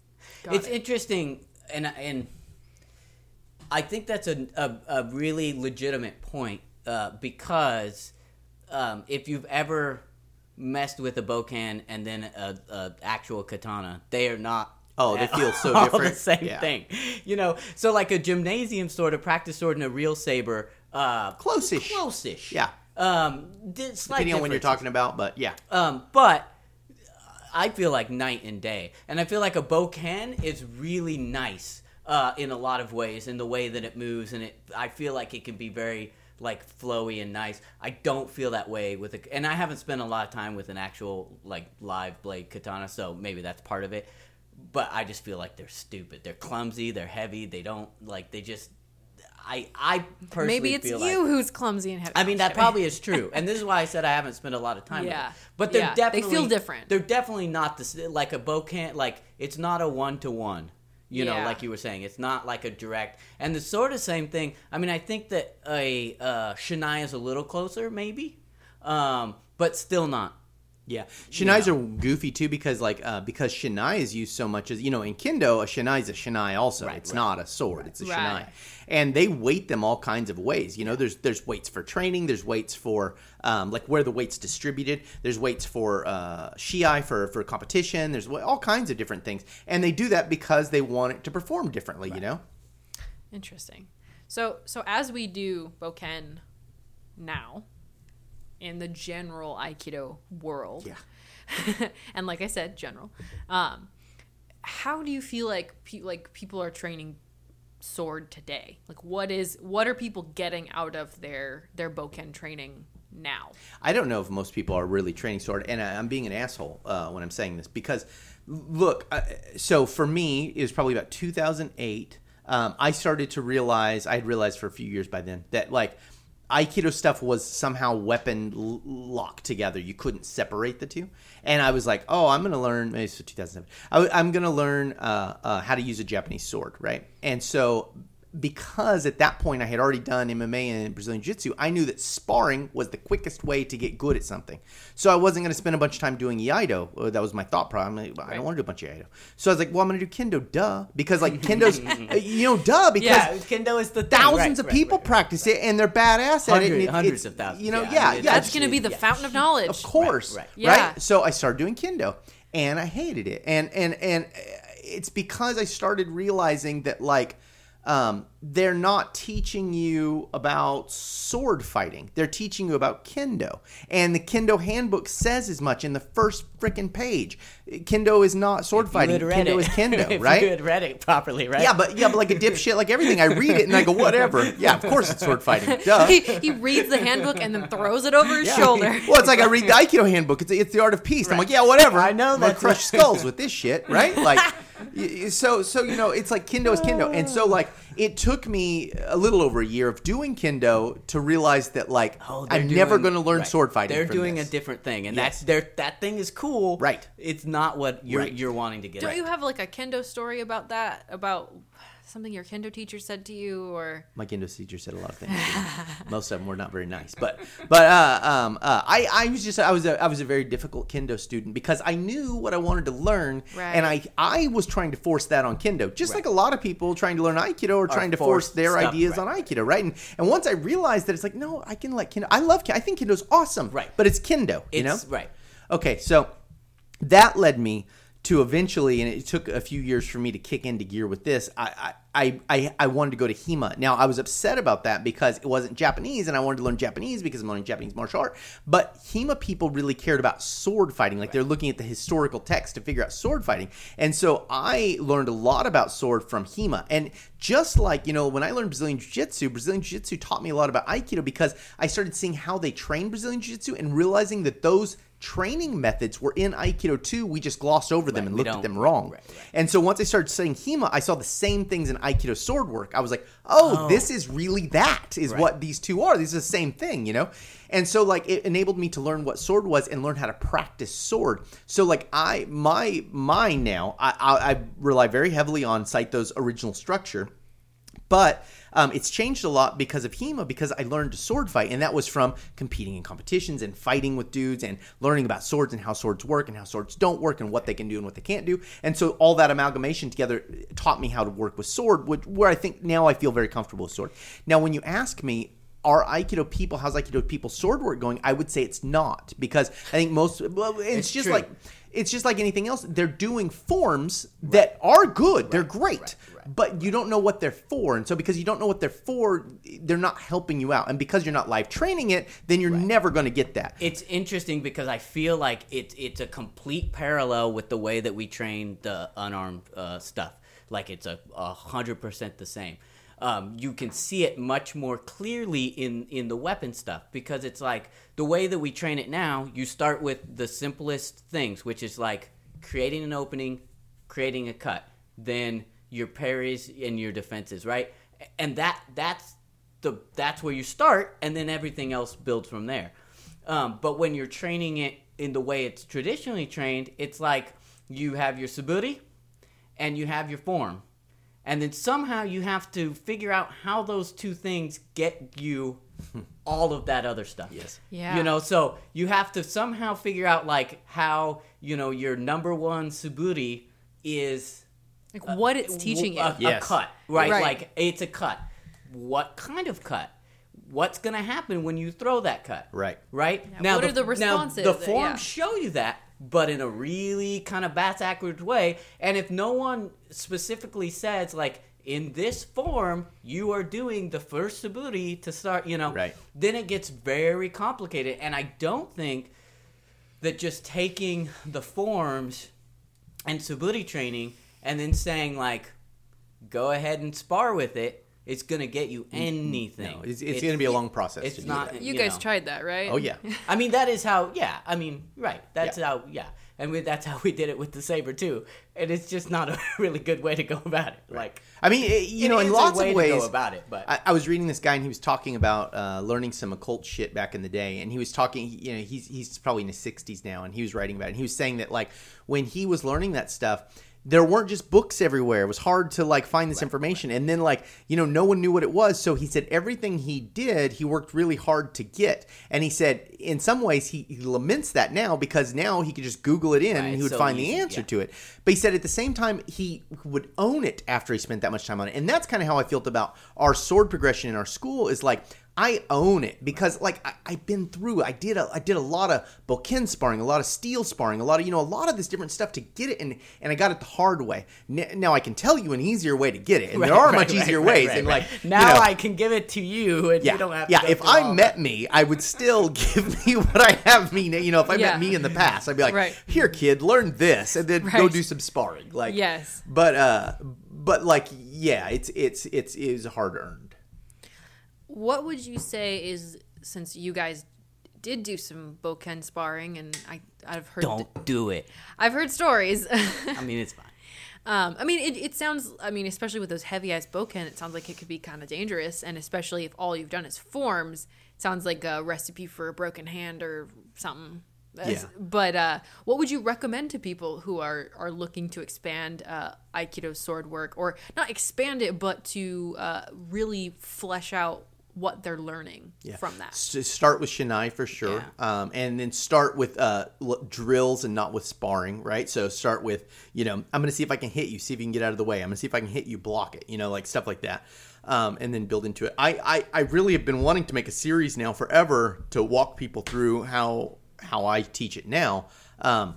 Speaker 1: Got
Speaker 2: it's
Speaker 1: it.
Speaker 2: interesting, and and I think that's a a, a really legitimate point uh, because um, if you've ever messed with a boken and then a, a actual katana, they are not.
Speaker 3: Oh, they feel so
Speaker 2: all
Speaker 3: different.
Speaker 2: The same
Speaker 3: Yeah.
Speaker 2: thing, you know. So like a gymnasium sword, a practice sword, and a real saber, uh,
Speaker 3: Close-ish.
Speaker 2: close-ish.
Speaker 3: Yeah.
Speaker 2: Um, di- slight
Speaker 3: Depending on when you're talking about, but yeah.
Speaker 2: Um, but I feel like night and day, and I feel like a boken is really nice uh, in a lot of ways in the way that it moves, and it. I feel like it can be very like flowy and nice. I don't feel that way with a, and I haven't spent a lot of time with an actual like live blade katana, so maybe that's part of it. But I just feel like they're stupid. They're clumsy. They're heavy. They don't like. They just. I I personally
Speaker 1: Maybe it's you
Speaker 2: like,
Speaker 1: who's clumsy and heavy.
Speaker 2: I mean, that probably is true, and this is why I said I haven't spent a lot of time.
Speaker 1: Yeah.
Speaker 2: with it. but they're
Speaker 1: Yeah, they
Speaker 2: definitely
Speaker 1: feel different.
Speaker 2: They're definitely not the like a boken. Like it's not a one to one. You know, like you were saying, it's not like a direct. And the sort of same thing. I mean, I think that a uh, shinai is a little closer, maybe, um, but still not.
Speaker 3: Yeah, shinais are goofy too because like uh, because shinai is used so much as you know in kendo a shinai is a shinai also.
Speaker 2: Right,
Speaker 3: it's
Speaker 2: right.
Speaker 3: not a sword it's a
Speaker 1: Right.
Speaker 3: shinai and they weight them all kinds of ways. You know there's there's weights for training there's weights for um, like where the weights distributed. There's weights for uh, shiai for for competition. There's all kinds of different things. And they do that because they want it to perform differently you know?
Speaker 1: Interesting. So so as we do Boken now in the general Aikido world.
Speaker 3: Yeah.
Speaker 1: and like I said, general. Um how do you feel like pe- like people are training sword today? Like what is what are people getting out of their their Boken training now?
Speaker 3: I don't know if most people are really training sword, and I, I'm being an asshole uh, when I'm saying this because, look, uh, so for me, it was probably about 2008. Um, I started to realize I had realized for a few years by then that like Aikido stuff was somehow weapon l- locked together. You couldn't separate the two, and I was like, oh, I'm going to learn. Maybe it's 2007. I, am going to learn uh, uh, how to use a Japanese sword, right? And so because at that point I had already done MMA and Brazilian Jiu Jitsu, I knew that sparring was the quickest way to get good at something. So I wasn't going to spend a bunch of time doing Iaido. Uh, That was my thought problem. I I don't want to do a bunch of Iaido. So I was like, well, I'm going to do Kendo, duh. Because, like, Kendo's, uh, you know, duh, because
Speaker 2: Yeah, kendo is the thing.
Speaker 3: thousands
Speaker 2: Right,
Speaker 3: of people
Speaker 2: right.
Speaker 3: practice it and they're badass at it.
Speaker 2: Hundred-
Speaker 3: it-
Speaker 2: hundreds of thousands,
Speaker 3: You know,
Speaker 2: yeah, I
Speaker 3: yeah.
Speaker 2: mean,
Speaker 3: yeah,
Speaker 1: That's going to be the
Speaker 2: yeah.
Speaker 1: fountain of knowledge.
Speaker 3: of course,
Speaker 2: Right,
Speaker 3: right,
Speaker 1: right. Yeah.
Speaker 3: So I started doing kendo, and I hated it, and and and it's because I started realizing that like um, they're not teaching you about sword fighting; they're teaching you about kendo, and the kendo handbook says as much in the first freaking page. Kendo is not sword
Speaker 2: You
Speaker 3: fighting;
Speaker 2: had read
Speaker 3: kendo
Speaker 2: it.
Speaker 3: is kendo,
Speaker 2: if
Speaker 3: right?
Speaker 2: You had read it properly, right?
Speaker 3: Yeah, but yeah, but like a dipshit, like everything, I read it and I go, whatever. Yeah, of course it's sword fighting. Duh.
Speaker 1: he, he reads the handbook and then throws it over his shoulder.
Speaker 3: Well, it's like I read the Aikido handbook. It's, it's the art of peace. I'm like, yeah, whatever.
Speaker 2: I know
Speaker 3: I'm gonna crush skulls with this shit, right? Like, Y- y- so so you know it's like kendo is kendo and so like it took me a little over a year of doing kendo to realize that like
Speaker 2: Oh,
Speaker 3: i'm never going to learn
Speaker 2: right.
Speaker 3: sword fighting
Speaker 2: They're
Speaker 3: from
Speaker 2: doing
Speaker 3: this.
Speaker 2: a different thing, and
Speaker 3: Yes.
Speaker 2: that's their that thing is cool.
Speaker 3: Right.
Speaker 2: It's not what you're
Speaker 3: Right.
Speaker 2: you're wanting to get.
Speaker 1: Don't
Speaker 2: at.
Speaker 1: you have like a kendo story about that? About something your kendo teacher said to you, or
Speaker 3: my kendo teacher said a lot of things. Most of them were not very nice, but but uh, um, uh, I I was just I was a I was a very difficult kendo student because I knew what I wanted to learn,
Speaker 1: Right.
Speaker 3: and I I was trying to force that on kendo, just like a lot of people trying to learn aikido or trying to force their
Speaker 2: stuff,
Speaker 3: ideas
Speaker 2: right.
Speaker 3: on aikido, right? And and once I realized that it's like no, I can let kendo. I love kendo. I think kendo's awesome,
Speaker 2: Right.
Speaker 3: But it's kendo, you know,
Speaker 2: right.
Speaker 3: Okay, so that led me to eventually, and it took a few years for me to kick into gear with this. I I, I, I wanted to go to HEMA. Now I was upset about that because it wasn't Japanese, and I wanted to learn Japanese because I'm learning Japanese martial art. But HEMA people really cared about sword fighting, like they're looking at the historical text to figure out sword fighting. And so I learned a lot about sword from HEMA. And just like you know, when I learned Brazilian Jiu Jitsu, Brazilian Jiu Jitsu taught me a lot about Aikido because I started seeing how they train Brazilian Jiu Jitsu and realizing that those training methods were in Aikido too. We just glossed over them
Speaker 2: Right,
Speaker 3: and looked at them wrong.
Speaker 2: right, right.
Speaker 3: And so once I started studying HEMA, I saw the same things in Aikido sword work. I was like, oh, oh, this is really that, is
Speaker 2: Right.
Speaker 3: what these two are. These are the same thing, you know? And so like it enabled me to learn what sword was and learn how to practice sword. So like I my mind now, I I, I rely very heavily on Saito's original structure. But um, it's changed a lot because of HEMA, because I learned to sword fight, and that was from competing in competitions and fighting with dudes and learning about swords and how swords work and how swords don't work and what they can do and what they can't do. And so all that amalgamation together taught me how to work with sword, which where I think now I feel very comfortable with sword. Now, when you ask me, are Aikido people, how's Aikido people sword work going? I would say it's not because I think most, well, it's,
Speaker 2: It's
Speaker 3: just
Speaker 2: true.
Speaker 3: like, it's just like anything else. They're doing forms that are good. They're great
Speaker 2: right, right.
Speaker 3: But you don't know what they're for and so because you don't know what they're for they're not helping you out and because you're not live training it then you're never going to get that
Speaker 2: It's interesting because I feel like it's it's a complete parallel with the way that we train the unarmed uh, stuff. Like it's a a hundred percent the same. Um, you can see it much more clearly in in the weapon stuff because it's like the way that we train it now. You start with the simplest things, which is like creating an opening, creating a cut, then your parries and your defenses, right? And that that's the that's where you start, and then everything else builds from there. Um, but when you're training it in the way it's traditionally trained, it's like you have your suburi and you have your form. And then somehow you have to figure out how those two things get you all of that other stuff.
Speaker 3: Yes.
Speaker 1: Yeah.
Speaker 2: You know, so you have to somehow figure out like how, you know, your number one suburi is
Speaker 1: like what it's uh, teaching you?
Speaker 2: a, a
Speaker 3: Yes.
Speaker 2: cut, right?
Speaker 1: Right.
Speaker 2: Like it's a cut. What kind of cut? What's going to happen when you throw that cut?
Speaker 3: Right.
Speaker 2: Right.
Speaker 1: Yeah, what are the responses?
Speaker 2: Now, the forms
Speaker 1: Yeah.
Speaker 2: show you that, but in a really kind of backwards way. And if no one specifically says like. In this form, you are doing the first suburi to start, you know,
Speaker 3: Right.
Speaker 2: then it gets very complicated. And I don't think that just taking the forms and Suburi training and then saying like, go ahead and spar with it, it's gonna get you anything.
Speaker 3: No, it's- it's gonna be a long process
Speaker 2: It's
Speaker 3: to do
Speaker 2: not.
Speaker 3: that.
Speaker 1: you,
Speaker 2: you
Speaker 1: guys
Speaker 2: know.
Speaker 1: tried that, right?
Speaker 3: oh yeah
Speaker 2: I mean, that is how. Yeah, I mean, right. That's
Speaker 3: Yeah.
Speaker 2: how. Yeah, and we, that's how we did it with the saber too. And it's just not a really good way to go about it. Like,
Speaker 3: i mean it- you
Speaker 2: it
Speaker 3: know in
Speaker 2: is a
Speaker 3: lots
Speaker 2: way
Speaker 3: of
Speaker 2: to
Speaker 3: ways
Speaker 2: go about it, but
Speaker 3: I, I was reading this guy and he was talking about uh, learning some occult shit back in the day and he was talking you know he's he's probably in his 60s now and he was writing about it and he was saying that like when he was learning that stuff there weren't just books everywhere. It was hard to like find this information. And then like you know no one knew what it was. So he said everything he did he worked really hard to get. And he said in some ways he, he laments that now because now he could just google it in
Speaker 2: Right,
Speaker 3: and he would
Speaker 2: so
Speaker 3: find the answer
Speaker 2: yeah.
Speaker 3: to it. But he said at the same time he would own it after he spent that much time on it. And that's kind of how i felt about our sword progression in our school is like I own it because like I, I've been through. I did a I did a lot of boken sparring, a lot of steel sparring, a lot of you know a lot of this different stuff to get it, and and I got it the hard way. N- Now I can tell you an easier way to get it, and there are
Speaker 2: right,
Speaker 3: much
Speaker 2: right,
Speaker 3: easier
Speaker 2: right,
Speaker 3: ways.
Speaker 2: right,
Speaker 3: and
Speaker 2: right.
Speaker 3: like you
Speaker 2: now
Speaker 3: know,
Speaker 2: I can give it to you, and
Speaker 3: yeah,
Speaker 2: you don't have. To
Speaker 3: yeah. If I met me, I would still give me what I have me. You know, if I
Speaker 1: Yeah.
Speaker 3: met me in the past, I'd be like,
Speaker 1: Right.
Speaker 3: "Here, kid, learn this, and then go do some sparring." Like,
Speaker 1: Yes.
Speaker 3: but uh, but like, yeah, it's it's it's is hard earned.
Speaker 1: What would you say is since you guys did do some boken sparring and I I've heard
Speaker 2: Don't do it.
Speaker 1: I've heard stories.
Speaker 2: I mean, it's fine.
Speaker 1: Um, I mean, it, it sounds. I mean, especially with those heavy ass bokken, it sounds like it could be kind of dangerous, and especially if all you've done is forms, it sounds like a recipe for a broken hand or something.
Speaker 3: Yeah.
Speaker 1: But uh, what would you recommend to people who are are looking to expand uh, Aikido sword work, or not expand it, but to uh, really flesh out what they're learning from that?
Speaker 3: S- start with Shinai for sure, um, and then start with uh, l- drills and not with sparring, right? So start with, you know, I'm going to see if I can hit you, see if you can get out of the way. I'm going to see if I can hit you, block it, you know, like stuff like that, um, and then build into it. I, I I really have been wanting to make a series now forever to walk people through how how I teach it now. Um,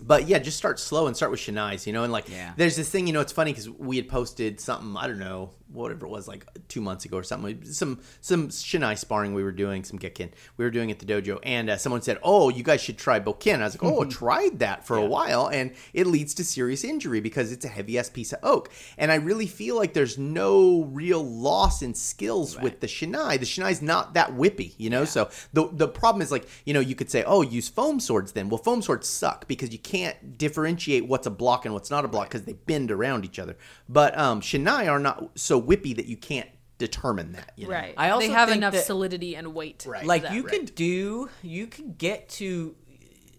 Speaker 3: but yeah, just start slow and start with Shinai's, you know, and like
Speaker 2: Yeah.
Speaker 3: there's this thing, you know, it's funny because we had posted something, I don't know, whatever it was, like two months ago or something, some some Shinai sparring we were doing, some Gekken we were doing at the dojo, and uh, someone said, "Oh, you guys should try Bokken." I was like, "Oh, I tried that for a while, and it leads to serious injury because it's a heavy ass piece of oak." And I really feel like there's no real loss in skills with the Shinai. The Shinai's not that whippy, you know. So the the problem is like, you know, you could say, "Oh, use foam swords." Then, well, foam swords suck because you can't differentiate what's a block and what's not a block because they bend around each other. But um, Shinai are not so whippy that you can't determine that. You know?
Speaker 1: Right.
Speaker 2: I also
Speaker 1: they have
Speaker 2: think
Speaker 1: enough
Speaker 2: that-
Speaker 1: solidity and weight.
Speaker 3: Right.
Speaker 2: like
Speaker 1: that.
Speaker 2: you could do you could get to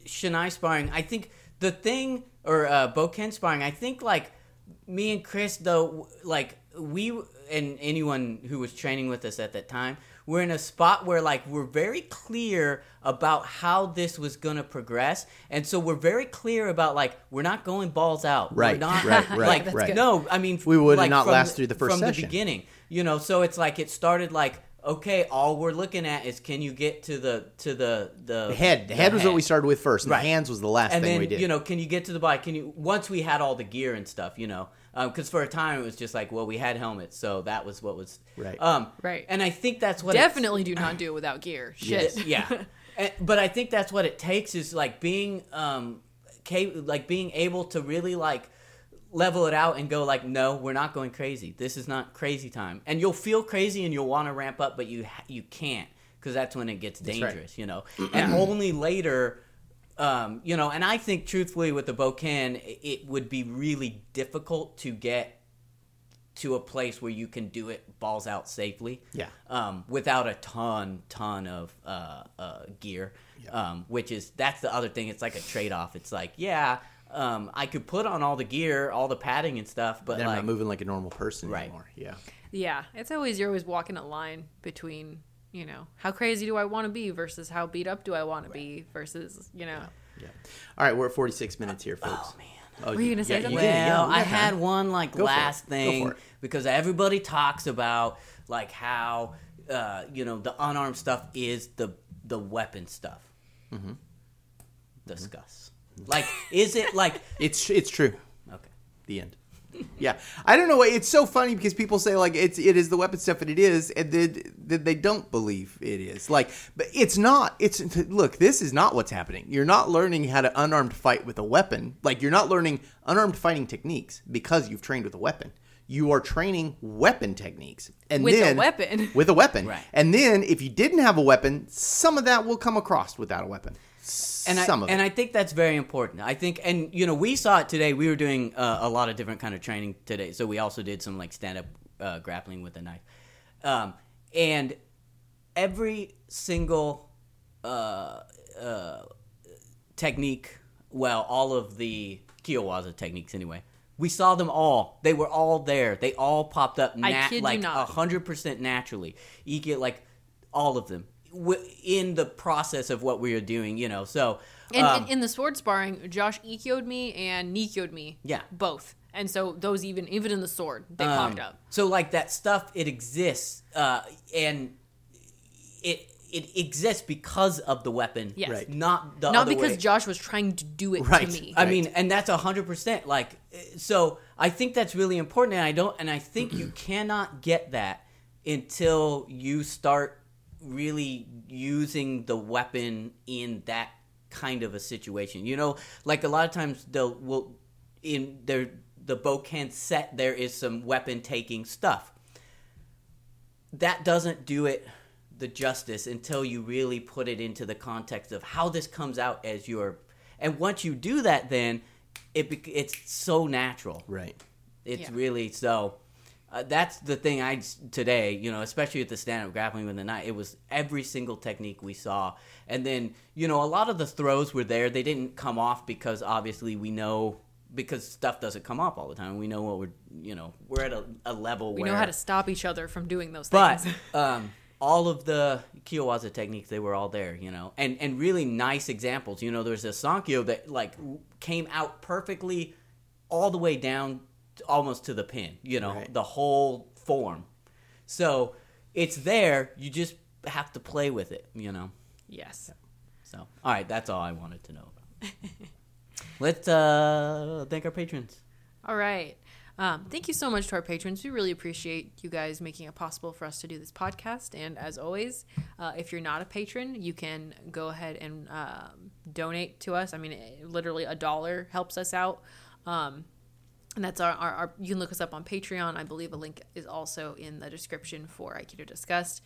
Speaker 2: Shinai sparring. I think the thing or uh, Boken sparring. I think like me and Chris though, like we and anyone who was training with us at that time, we're in a spot where like we're very clear about how this was gonna progress, and so we're very clear about like we're not going balls out.
Speaker 3: Right,
Speaker 2: We're not
Speaker 3: right, right,
Speaker 2: like
Speaker 3: good.
Speaker 2: no. I mean
Speaker 3: We would
Speaker 2: like,
Speaker 3: not last through the first
Speaker 2: from
Speaker 3: session.
Speaker 2: the beginning you know so it's like it started like okay all we're looking at is can you get to the to the the,
Speaker 3: The head, the head was what we started with first, and
Speaker 2: Right.
Speaker 3: the hands was the last
Speaker 2: and
Speaker 3: thing
Speaker 2: then
Speaker 3: we did.
Speaker 2: you know can you get to the body can you once we had all the gear and stuff you know because for a time it was just like well we had helmets so that was what was
Speaker 3: Right.
Speaker 2: um
Speaker 1: Right.
Speaker 2: and i think that's what it's-
Speaker 1: Definitely do not do it without gear. Shit.
Speaker 2: Yes, yeah. And- but I think that's what it takes is like being um ca- like being able to really like level it out and go like no, we're not going crazy. This is not crazy time. And you'll feel crazy and you'll want to ramp up but you ha- you can't cuz that's when it gets
Speaker 3: right.
Speaker 2: dangerous, you know. and only later um, you know, and I think truthfully with the Boken, it- it would be really difficult to get to a place where you can do it balls out safely.
Speaker 3: Yeah.
Speaker 2: Um, without a ton, ton of uh, uh, gear. Um, which is that's the other thing. It's like a trade off. It's like yeah, um, I could put on all the gear, all the padding and stuff, but
Speaker 3: then I'm not moving like a normal person
Speaker 2: Right.
Speaker 3: anymore. Yeah.
Speaker 1: Yeah, it's always you're always walking a line between you know how crazy do I want to be versus how beat up do I want to be versus you know.
Speaker 3: Yeah. All right, we're at 46 minutes here, folks.
Speaker 2: oh man.
Speaker 3: Oh,
Speaker 1: Were you gonna say something?
Speaker 3: did, yeah,
Speaker 2: Well,
Speaker 3: we
Speaker 2: I had
Speaker 3: time.
Speaker 2: one like
Speaker 3: Go
Speaker 2: last thing because everybody talks about like how uh, you know the unarmed stuff is the the weapon stuff.
Speaker 3: Mm-hmm.
Speaker 2: Discuss. Like, is it like
Speaker 3: It's it's true.
Speaker 2: okay?
Speaker 3: The end. Yeah, I don't know. It's so funny because people say like it's it is the weapon stuff, and it is, and then, then they don't believe it is. Like, but it's not. It's look, this is not what's happening. You're not learning how to unarmed fight with a weapon. Like, you're not learning unarmed fighting techniques because you've trained with a weapon. You are training weapon techniques, and
Speaker 1: With a
Speaker 3: then
Speaker 1: weapon.
Speaker 3: with a weapon,
Speaker 2: Right.
Speaker 3: And then if you didn't have a weapon, some of that will come across without a weapon.
Speaker 2: And I,
Speaker 3: of
Speaker 2: and
Speaker 3: it.
Speaker 2: I think that's very important. I think, and you know, we saw it today. We were doing uh, a lot of different kind of training today, so we also did some like stand up uh, grappling with a knife, um, and every single uh, uh, technique, well, all of the Kiowaza techniques anyway. We saw them all. They were all there. They all popped up
Speaker 1: I kid you
Speaker 2: like
Speaker 1: not.
Speaker 2: hundred percent naturally. You get like all of them w- in the process of what we were doing. You know, so
Speaker 1: And
Speaker 2: um,
Speaker 1: in, in the sword sparring, Josh Ikkyo'd me and Nikyo'd me.
Speaker 2: Yeah.
Speaker 1: both. And so those even even in the sword they
Speaker 2: Um,
Speaker 1: popped up.
Speaker 2: So like that stuff, it exists, uh, and it it exists because of the weapon.
Speaker 1: Yes.
Speaker 3: Right.
Speaker 2: Not the
Speaker 1: Not because
Speaker 2: way.
Speaker 1: Josh was trying to do it
Speaker 3: Right.
Speaker 1: to me.
Speaker 2: I mean, and that's a hundred percent. Like, so I think that's really important, and I don't, and I think you cannot get that until you start really using the weapon in that kind of a situation. You know, like a lot of times they'll will in their the Boken set there is some weapon taking stuff. That doesn't do it the justice until you really put it into the context of how this comes out as your and once you do that then it bec- it's so natural.
Speaker 3: Right.
Speaker 2: It's
Speaker 1: Yeah.
Speaker 2: really so. Uh, that's the thing I today, you know, especially at the stand up grappling with the night. It was every single technique we saw, and then you know a lot of the throws were there. They didn't come off because obviously we know because stuff doesn't come off all the time. We know what we're you know we're at a, a level where
Speaker 1: We
Speaker 2: where
Speaker 1: know how to stop each other from doing those
Speaker 2: but
Speaker 1: things.
Speaker 2: um, all of the Kiyowaza techniques, they were all there, you know, and and really nice examples. You know, there's a Sankyo that like came out perfectly, all the way down almost to the pin. You know,
Speaker 3: Right.
Speaker 2: the whole form. So it's there. You just have to play with it. You know.
Speaker 1: yes.
Speaker 2: So all right, that's all I wanted to know about. Let's uh, thank our patrons.
Speaker 1: All right. Um, thank you so much to our patrons. We really appreciate you guys making it possible for us to do this podcast. And as always, uh, if you're not a patron, you can go ahead and um, donate to us. I mean, it- literally a dollar helps us out. Um, and that's our, our, our, you can look us up on Patreon. I believe a link is also in the description for Aikido Discussed.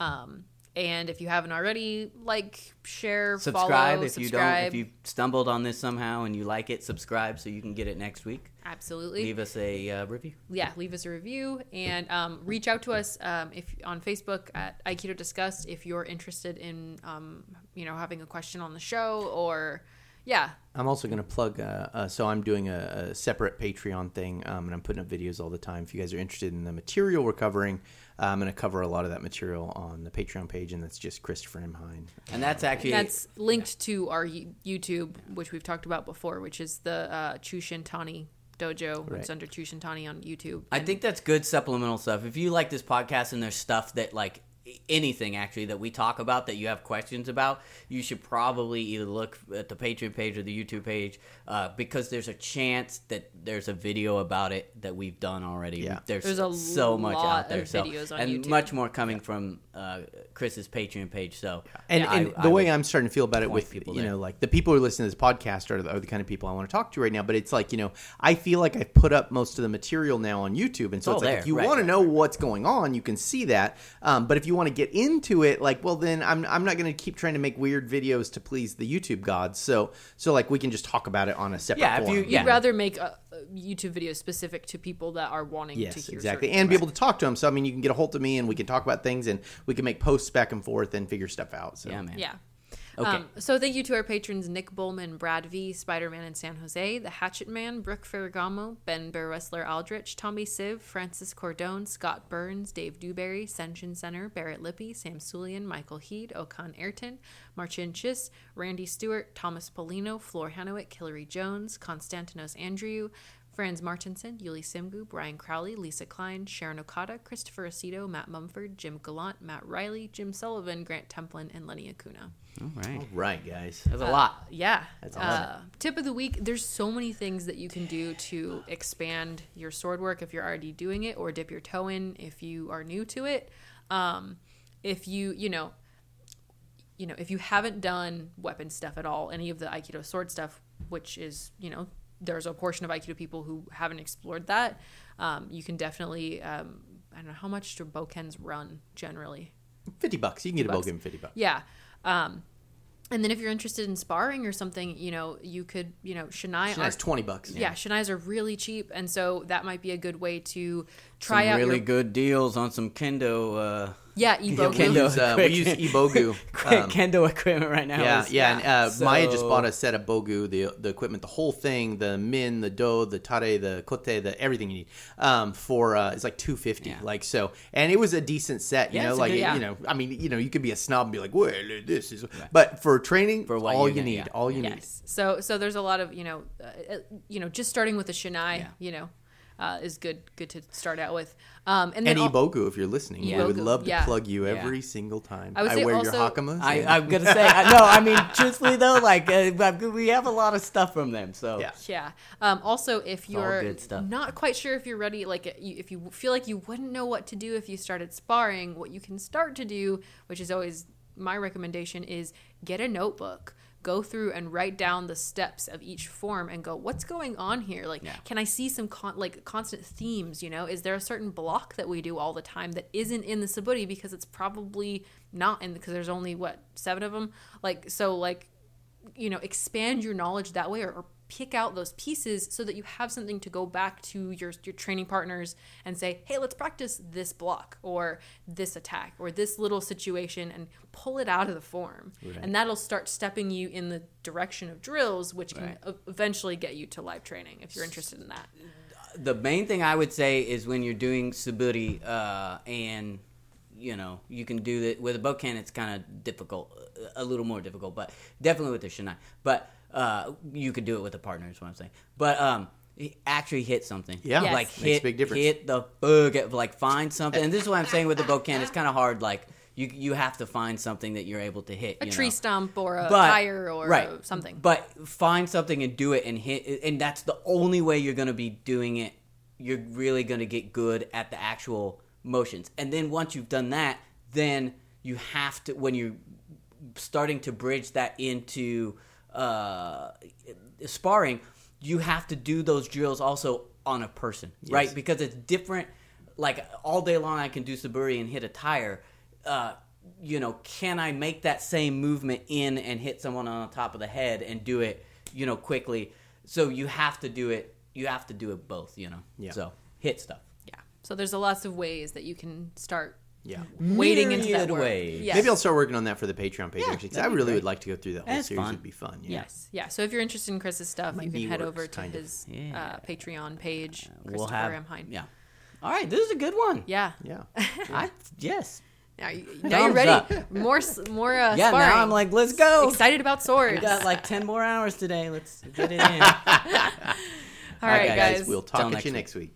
Speaker 1: Um, and if you haven't already, like, share,
Speaker 2: Subscribe
Speaker 1: follow,
Speaker 2: if you don't. If you stumbled on this somehow and you like it, subscribe so you can get it next week.
Speaker 1: Absolutely.
Speaker 2: Leave us a uh, review.
Speaker 1: yeah, leave us a review and um, reach out to us um, if on Facebook at Aikido Discussed if you're interested in um, you know having a question on the show or yeah
Speaker 3: I'm also going to plug. Uh, uh, so I'm doing a, a separate Patreon thing, um, and I'm putting up videos all the time. If you guys are interested in the material we're covering, uh, I'm going to cover a lot of that material on the Patreon page, and that's just Christopher M. Hein.
Speaker 2: And that's actually
Speaker 1: that's linked to our YouTube which we've talked about before which is the uh, Chushinkan Dojo
Speaker 3: Right.
Speaker 1: it's under Chushinkan on YouTube
Speaker 2: I think that's good supplemental stuff. If you like this podcast and there's stuff that like anything actually that we talk about that you have questions about, you should probably either look at the Patreon page or the YouTube page uh, because there's a chance that there's a video about it that we've done already.
Speaker 3: Yeah.
Speaker 2: There's,
Speaker 1: There's a
Speaker 2: so much out there.
Speaker 1: of
Speaker 2: so,
Speaker 1: videos on
Speaker 2: and
Speaker 1: YouTube.
Speaker 2: much more coming from uh, Chris's Patreon page. So
Speaker 3: And,
Speaker 2: yeah,
Speaker 3: and
Speaker 2: I-
Speaker 3: the
Speaker 2: I
Speaker 3: way I'm starting to feel about it with
Speaker 2: people
Speaker 3: you
Speaker 2: there.
Speaker 3: know like the people who listen to this podcast are the, are the kind of people I want to talk to right now. But it's like you know I feel like I've put up most of the material now on YouTube, and so
Speaker 2: all
Speaker 3: it's like
Speaker 2: there,
Speaker 3: if you
Speaker 2: right,
Speaker 3: want to
Speaker 2: right,
Speaker 3: know what's going on, you can see that. Um, but if you want to get into it, like well then I'm I'm not going to keep trying to make weird videos to please the YouTube gods. So so like we can just talk about it on a separate.
Speaker 2: Yeah, if you-
Speaker 3: forum.
Speaker 1: you'd
Speaker 2: yeah.
Speaker 1: rather make a, a YouTube video specific to people that are wanting to
Speaker 3: Yes,
Speaker 1: hear
Speaker 3: exactly,
Speaker 1: certain
Speaker 3: and be able to talk to them. So I mean, you can get a hold of me, and we can talk about things, and we can make posts back and forth, and figure stuff out. So
Speaker 2: yeah, man.
Speaker 1: Yeah.
Speaker 2: Okay.
Speaker 1: Um, so thank you to our patrons Nick Bullman, Brad V, Spider Man in San Jose, The Hatchet Man, Brooke Ferragamo, Ben Bear Wrestler Aldrich, Tommy Siv, Francis Cordone, Scott Burns, Dave Dewberry, Senshin Center, Barrett Lippy, Sam Sulian, Michael Heed, Okan Ayrton, Marcin Randy Stewart, Thomas Polino, Floor Hanowick, Hillary Jones, Konstantinos Andrew, Franz Martinson, Yuli Simgu, Brian Crowley, Lisa Klein, Sharon Okada, Christopher Aceto, Matt Mumford, Jim Gallant, Matt Riley, Jim Sullivan, Grant Templin, and Lenny Acuna.
Speaker 2: All right.
Speaker 3: All right, guys.
Speaker 2: That's a lot.
Speaker 1: Yeah.
Speaker 3: That's a
Speaker 1: uh, tip of the week there's so many things that you can do to expand your sword work if you're already doing it or dip your toe in if you are new to it. Um, if you, you know, you know, if you haven't done weapon stuff at all, any of the Aikido sword stuff, which is, you know, there's a portion of Aikido people who haven't explored that, um, you can definitely, um, I don't know, how much do bokens run generally?
Speaker 3: Fifty bucks. You can get a
Speaker 1: bucks.
Speaker 3: boken fifty bucks.
Speaker 1: Yeah. Um, and then if you're interested in sparring or something, you know, you could, you know, Shinai.
Speaker 3: That's
Speaker 1: are-
Speaker 3: twenty bucks.
Speaker 1: yeah, Shinais are really cheap, and so that might be a good way to try
Speaker 2: Some
Speaker 1: out
Speaker 2: really
Speaker 1: your
Speaker 2: good deals on some kendo. Uh,
Speaker 1: yeah
Speaker 3: We
Speaker 1: E-Bogu.
Speaker 2: Kendo.
Speaker 3: use, uh, we use E-Bogu. Um,
Speaker 2: kendo equipment right now.
Speaker 3: Yeah,
Speaker 2: is-
Speaker 3: yeah, and uh, Maya just bought a set of bogu, the the equipment, the whole thing, the men, the do, the tare, the kote, the everything you need, um, for uh, it's like two fifty,
Speaker 2: Yeah.
Speaker 3: like so, and it was a decent set, you
Speaker 2: Yeah,
Speaker 3: know, like
Speaker 2: good-
Speaker 1: yeah.
Speaker 3: you know, I mean, you know, you could be a snob and be like, well, this is, but for training,
Speaker 2: For
Speaker 3: all
Speaker 2: you're
Speaker 3: you need,
Speaker 2: yeah.
Speaker 3: all you need.
Speaker 1: So so there's a lot of you know, uh, uh, you know, just starting with a Shinai,
Speaker 2: Yeah.
Speaker 1: you know, uh, is good good to start out with. Um, and then
Speaker 3: And
Speaker 1: al-
Speaker 3: E-Bogu, if you're listening,
Speaker 1: Yeah.
Speaker 3: we would love to
Speaker 1: yeah.
Speaker 3: plug you
Speaker 2: Yeah.
Speaker 3: every single time.
Speaker 1: I
Speaker 3: I,
Speaker 1: would say
Speaker 3: wear
Speaker 1: also-
Speaker 3: your hakamas.
Speaker 2: I,
Speaker 3: and-
Speaker 2: I'm gonna say I- no. I mean, truthfully though, like uh, we have a lot of stuff from them. So
Speaker 3: Yeah.
Speaker 1: Yeah. Um, also, if you're not quite sure if you're ready, like if you feel like you wouldn't know what to do if you started sparring, what you can start to do, which is always my recommendation, is get a notebook. Go through and write down the steps of each form and go, what's going on here? Like,
Speaker 2: Yeah.
Speaker 1: can I see some con- like constant themes? You know, is there a certain block that we do all the time that isn't in the Suburi because it's probably not in because there's only what seven of them. Like, so like you know expand your knowledge that way or, or pick out those pieces so that you have something to go back to your your training partners and say, "Hey, let's practice this block or this attack or this little situation and pull it out of the form." And that'll start stepping you in the direction of drills, which can
Speaker 2: Right.
Speaker 1: e- eventually get you to live training if you're interested in that.
Speaker 2: the main thing I would say is when you're doing suburi, uh, and you know you can do that with a boken. It's kind of difficult, a little more difficult, but definitely with the shinai. But uh, you could do it with a partner. Is what I'm saying. But um, actually hit something.
Speaker 3: Yeah.
Speaker 1: Yes.
Speaker 2: like
Speaker 3: Makes
Speaker 2: hit
Speaker 3: a big difference.
Speaker 2: Hit the bug. Like find something. And this is what I'm saying with the boken. It's kind of hard. Like you you have to find something that you're able to hit.
Speaker 1: A
Speaker 2: you
Speaker 1: tree
Speaker 2: know?
Speaker 1: stump or a
Speaker 2: But-
Speaker 1: tire or
Speaker 2: right.
Speaker 1: something.
Speaker 2: But find something and do it and hit, and that's the only way you're going to be doing it. You're really going to get good at the actual motions, and then once you've done that, then you have to when you're starting to bridge that into uh, sparring, you have to do those drills also on a person, right? Because it's different. Like all day long, I can do suburi and hit a tire. Uh, you know, can I make that same movement in and hit someone on the top of the head and do it, you know, quickly? So you have to do it. You have to do it both. You know.
Speaker 3: Yeah.
Speaker 2: So hit stuff.
Speaker 1: yeah. So there's a lots of ways that you can start
Speaker 3: Yeah.
Speaker 1: wading into that
Speaker 2: Myriad
Speaker 1: work.
Speaker 2: ways.
Speaker 1: Yes.
Speaker 3: Maybe I'll start working on that for the Patreon page
Speaker 2: Yeah,
Speaker 3: actually. 'cause
Speaker 2: that'd
Speaker 3: I
Speaker 2: be
Speaker 3: really
Speaker 2: great.
Speaker 3: would like to go through that whole
Speaker 2: That's
Speaker 3: series.
Speaker 2: fun.
Speaker 3: It'd be fun. Yeah.
Speaker 1: Yes. Yeah. So if you're interested in Chris's stuff,
Speaker 3: My
Speaker 1: you can
Speaker 3: knee
Speaker 1: head
Speaker 3: works,
Speaker 1: over to
Speaker 3: kind of.
Speaker 1: his
Speaker 2: Yeah.
Speaker 1: uh, Patreon page,
Speaker 2: We'll
Speaker 1: Christopher
Speaker 2: have.
Speaker 1: M. Hein.
Speaker 2: Yeah. All right. This is a good one.
Speaker 1: Yeah.
Speaker 3: Yeah.
Speaker 2: I yes.
Speaker 1: Now, you, now you're
Speaker 2: Thumbs
Speaker 1: ready.
Speaker 2: up.
Speaker 1: More, s- more uh,
Speaker 2: Yeah.
Speaker 1: sparring.
Speaker 2: Now I'm like, let's go.
Speaker 1: excited about swords.
Speaker 2: We got like ten more hours today. Let's get it in.
Speaker 1: All right,
Speaker 2: guys.
Speaker 1: guys.
Speaker 3: We'll
Speaker 2: Till
Speaker 3: talk at
Speaker 2: next
Speaker 3: you
Speaker 2: week.
Speaker 3: next week.